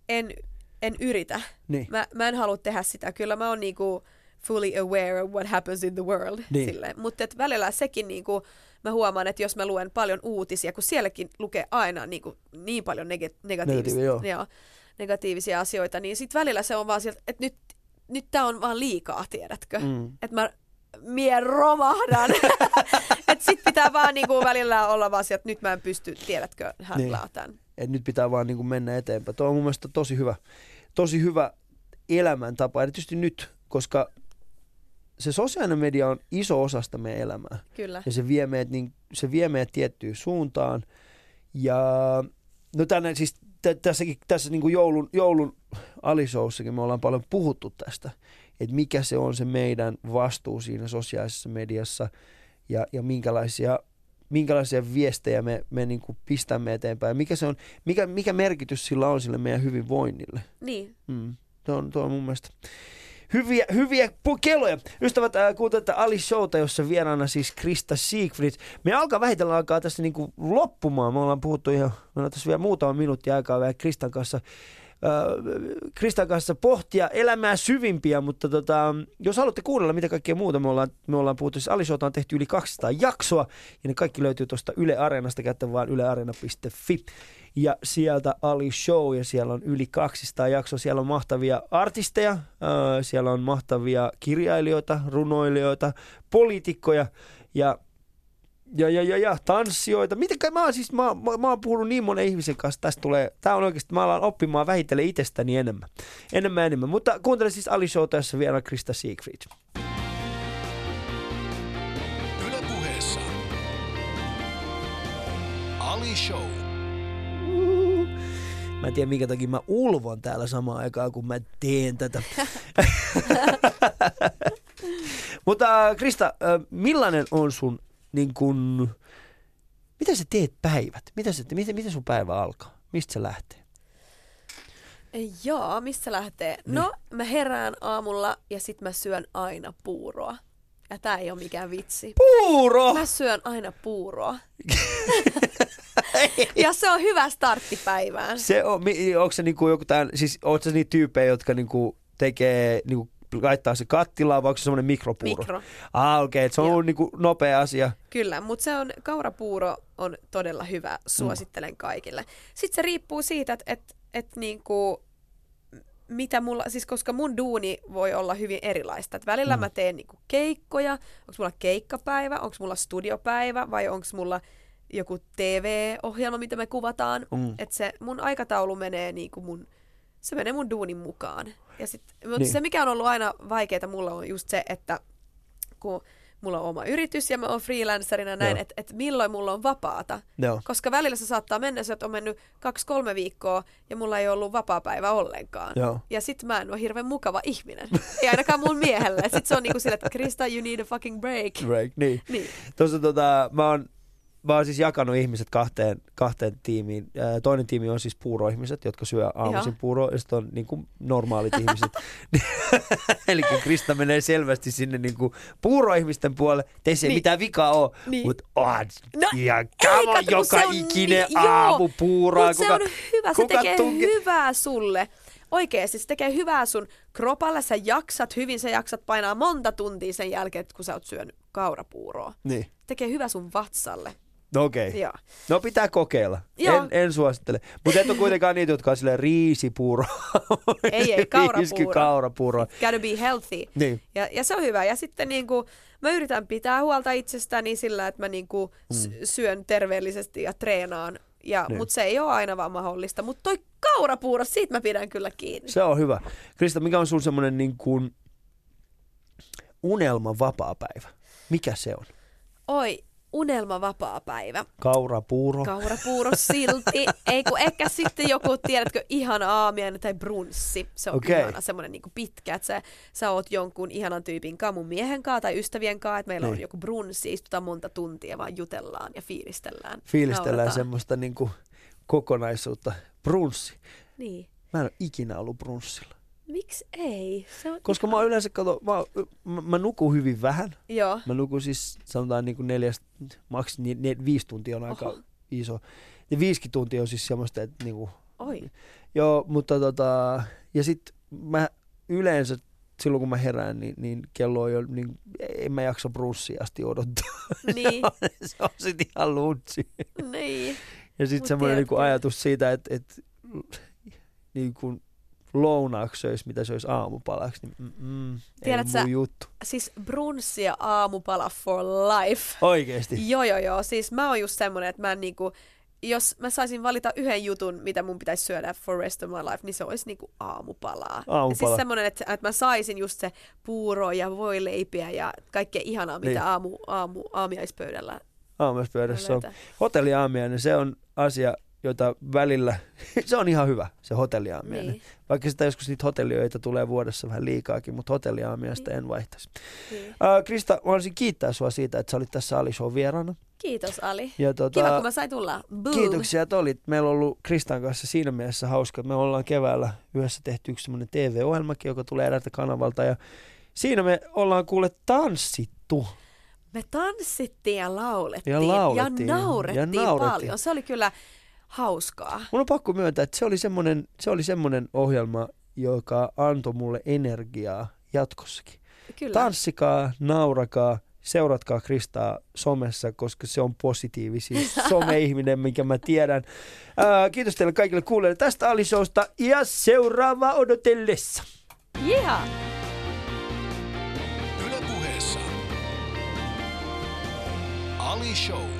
en, en yritä. Niin. Mä, mä en halua tehdä sitä. Kyllä mä oon niinku fully aware of what happens in the world. Niin. Mutta et välillä sekin niinku, mä huomaan, että jos mä luen paljon uutisia, kun sielläkin lukee aina niinku, niin paljon nege- negatiivista, Negatiivi, joo. joo, negatiivisia asioita, niin sit välillä se on vaan sieltä, että nyt, nyt tää on vaan liikaa, tiedätkö? Mm. Että mä mie romahdan. [laughs] että sit pitää vaan niinku välillä olla vaan sieltä, että nyt mä en pysty, tiedätkö, handlaa Niin. tämän. Et nyt pitää vaan niin kuin mennä eteenpäin. Tuo on mun mielestä tosi hyvä, tosi hyvä elämäntapa, erityisesti nyt, koska se sosiaalinen media on iso osa sitä meidän elämää. Kyllä. Ja se vie meidät, niin, se vie meidät tiettyyn suuntaan. Ja no tänne siis t- tässäkin, tässä niin kuin joulun, joulun alisoussakin me ollaan paljon puhuttu tästä, että mikä se on se meidän vastuu siinä sosiaalisessa mediassa ja, ja minkälaisia, minkälaisia viestejä me, me niin kuin pistämme eteenpäin. Mikä, se on, mikä, mikä merkitys sillä on sille meidän hyvinvoinnille. Niin. Mm. Tuo on, tuo on mun mielestä hyviä, hyviä kelloja. Ystävät, äh, kuuntelette Ali Showta, jossa vieraana siis Krista Siegfried. Me alkaa vähitellen alkaa tässä niinku loppumaan. Me ollaan puhuttu ihan, me ollaan tässä vielä muutama minuutti aikaa vielä Kristan kanssa Kristan kanssa pohtia elämää syvimpiä, mutta tota, jos haluatte kuunnella mitä kaikkea muuta, me ollaan, me ollaan puhuttu, siis Alisota on tehty yli 200 jaksoa, ja ne kaikki löytyy tuosta Yle Areenasta, käyttä vaan yleareena.fi. Ja sieltä Ali Show, ja siellä on yli 200 jaksoa, siellä on mahtavia artisteja, siellä on mahtavia kirjailijoita, runoilijoita, poliitikkoja, ja ja, ja, ja, ja tanssijoita. Miten mä oon siis, mä, mä, mä oon puhunut niin monen ihmisen kanssa, tästä tulee, tää on oikeasti, mä alan oppimaan vähitellen itsestäni enemmän. Enemmän enemmän. Mutta kuuntele siis Ali Showta, jossa vielä Krista Siegfried. Yle puheessa. Ali Show. Mä en tiedä, minkä takia mä ulvon täällä samaan aikaan, kun mä teen tätä. [laughs] [laughs] Mutta Krista, äh, millainen on sun niin kun, mitä sä teet päivät? Mitä sä, miten, miten sun päivä alkaa? Mistä se lähtee? Joo, mistä se lähtee? Niin. No, mä herään aamulla ja sit mä syön aina puuroa. Ja tää ei ole mikään vitsi. Puuro! Mä syön aina puuroa. [laughs] ja se on hyvä startti päivään. Se on, onko se niinku joku tämän, siis oot sä niitä tyyppejä, jotka niinku tekee niinku laittaa se kattilaan, vai onko se semmoinen mikropuuro? Mikro. Ah, okei, okay, se on ollut niinku nopea asia. Kyllä, mutta se on, kaurapuuro on todella hyvä, suosittelen mm. kaikille. Sitten se riippuu siitä, että et, et niinku, mitä mulla, siis koska mun duuni voi olla hyvin erilaista. Et välillä mm. mä teen niinku keikkoja, onko mulla keikkapäivä, onko mulla studiopäivä vai onko mulla joku TV-ohjelma, mitä me kuvataan. Mm. Että se mun aikataulu menee niinku mun, se menee mun duunin mukaan. Ja sit, mutta niin. se, mikä on ollut aina vaikeaa mulla on just se, että kun mulla on oma yritys ja mä oon freelancerina näin, että et milloin mulla on vapaata. Joo. Koska välillä se saattaa mennä, että on mennyt kaksi-kolme viikkoa ja mulla ei ollut vapaa-päivä ollenkaan. Joo. Ja sit mä en ole hirveän mukava ihminen. ei ainakaan mun miehelle. Sitten se on niinku sille, että Krista, you need a fucking break. Break, niin. niin. Tuossa tota, mä oon mä oon siis jakanut ihmiset kahteen, kahteen tiimiin. Toinen tiimi on siis puuroihmiset, jotka syö aamuisin puuroa, ja sitten on niin kuin normaalit [laughs] ihmiset. [laughs] Eli Krista menee selvästi sinne niin kuin puuroihmisten puolelle. Ei se niin. mitään vikaa ole, niin. mutta on no, ja kama joka ikinen niin, aamu puuroa. se on hyvä, se tekee tunke... hyvää sulle oikeasti se tekee hyvää sun kropalle, sä jaksat hyvin, sä jaksat painaa monta tuntia sen jälkeen, kun sä oot syönyt kaurapuuroa. Niin. Tekee hyvää sun vatsalle. No okei. Okay. No pitää kokeilla. En, en suosittele. Mutta et ole kuitenkaan niitä, jotka on silleen riisipuuro. ei, ei, [laughs] kaurapuuro. kaurapuuro. Gotta be healthy. Niin. Ja, ja se on hyvä. Ja sitten niinku, mä yritän pitää huolta itsestäni sillä, että mä niinku mm. syön terveellisesti ja treenaan. Ja, niin. Mutta se ei ole aina vaan mahdollista. Mutta toi kaurapuuro, siitä mä pidän kyllä kiinni. Se on hyvä. Krista, mikä on sun semmoinen niin kuin unelman vapaa-päivä? Mikä se on? Oi, unelmavapaa päivä. Kaurapuuro. Kaurapuuro silti. [laughs] Ei kun ehkä sitten joku, tiedätkö, ihan aamiainen tai brunssi. Se on okay. ihana, semmoinen niin pitkä, että sä, sä oot jonkun ihanan tyypin kanssa, mun miehen kanssa tai ystävien kanssa, että meillä niin. on joku brunssi, istutaan monta tuntia, vaan jutellaan ja fiilistellään. Fiilistellään naurataan. semmoista niin kuin kokonaisuutta. Brunssi. Niin. Mä en ole ikinä ollut brunssilla. Miksi ei? Se on Koska ihan... mä yleensä, kato, mä, mä, mä nukun hyvin vähän. Joo. Mä nukun siis sanotaan niin kuin neljästä, maks ne, ne, viisi tuntia on aika Oho. iso. Ja viisikin tuntia on siis semmoista, että niinku, Oi. Joo, mutta tota, ja sit mä yleensä silloin kun mä herään, niin, niin kello on jo, niin en mä jaksa brunssia asti odottaa. [laughs] Niin. se on, se on sit ihan luntsi. Niin. Ja sit semmoinen niin ajatus siitä, että, että niin kuin lounaaksi söisi, mitä söisi aamupalaksi, niin mm, mm, Tiedät ei sä, juttu. Siis brunssi ja aamupala for life. Oikeesti? joo, joo, joo. Siis mä oon just semmonen, että mä en niinku, jos mä saisin valita yhden jutun, mitä mun pitäisi syödä for rest of my life, niin se olisi niinku aamupalaa. Aamupala. siis semmoinen, että, että mä saisin just se puuro ja voileipiä ja kaikkea ihanaa, mitä niin. aamu, aamu, aamiaispöydällä Aamiaispöydässä on. Hotelliaamiainen, se on asia, joita välillä, [laughs] se on ihan hyvä, se hotelliaamiainen. Niin. Vaikka sitä joskus niitä hotellioita tulee vuodessa vähän liikaakin, mutta hotelliaamiaista en vaihtaisi. Niin. Uh, Krista, mä haluaisin kiittää sua siitä, että sä olit tässä Ali Show vieraana. Kiitos Ali. Ja tota, Kiva, kun mä sain tulla. Boom. Kiitoksia, että olit. Meillä on ollut Kristan kanssa siinä mielessä hauska. että Me ollaan keväällä yhdessä tehty yksi semmoinen TV-ohjelmakin, joka tulee eräältä kanavalta. Ja siinä me ollaan kuule tanssittu. Me tanssittiin ja laulettiin. Ja laulettiin. Ja naurettiin, Ja naurettiin. paljon. Se oli kyllä hauskaa. Mun on pakko myöntää, että se oli semmoinen, se oli semmoinen ohjelma, joka antoi mulle energiaa jatkossakin. Kyllä. Tanssikaa, naurakaa, seuratkaa Kristaa somessa, koska se on positiivisin [laughs] some-ihminen, minkä mä tiedän. Ää, kiitos teille kaikille kuulijoille tästä Alisousta ja seuraava odotellessa. Jiha! Yle puheessa Ali Show.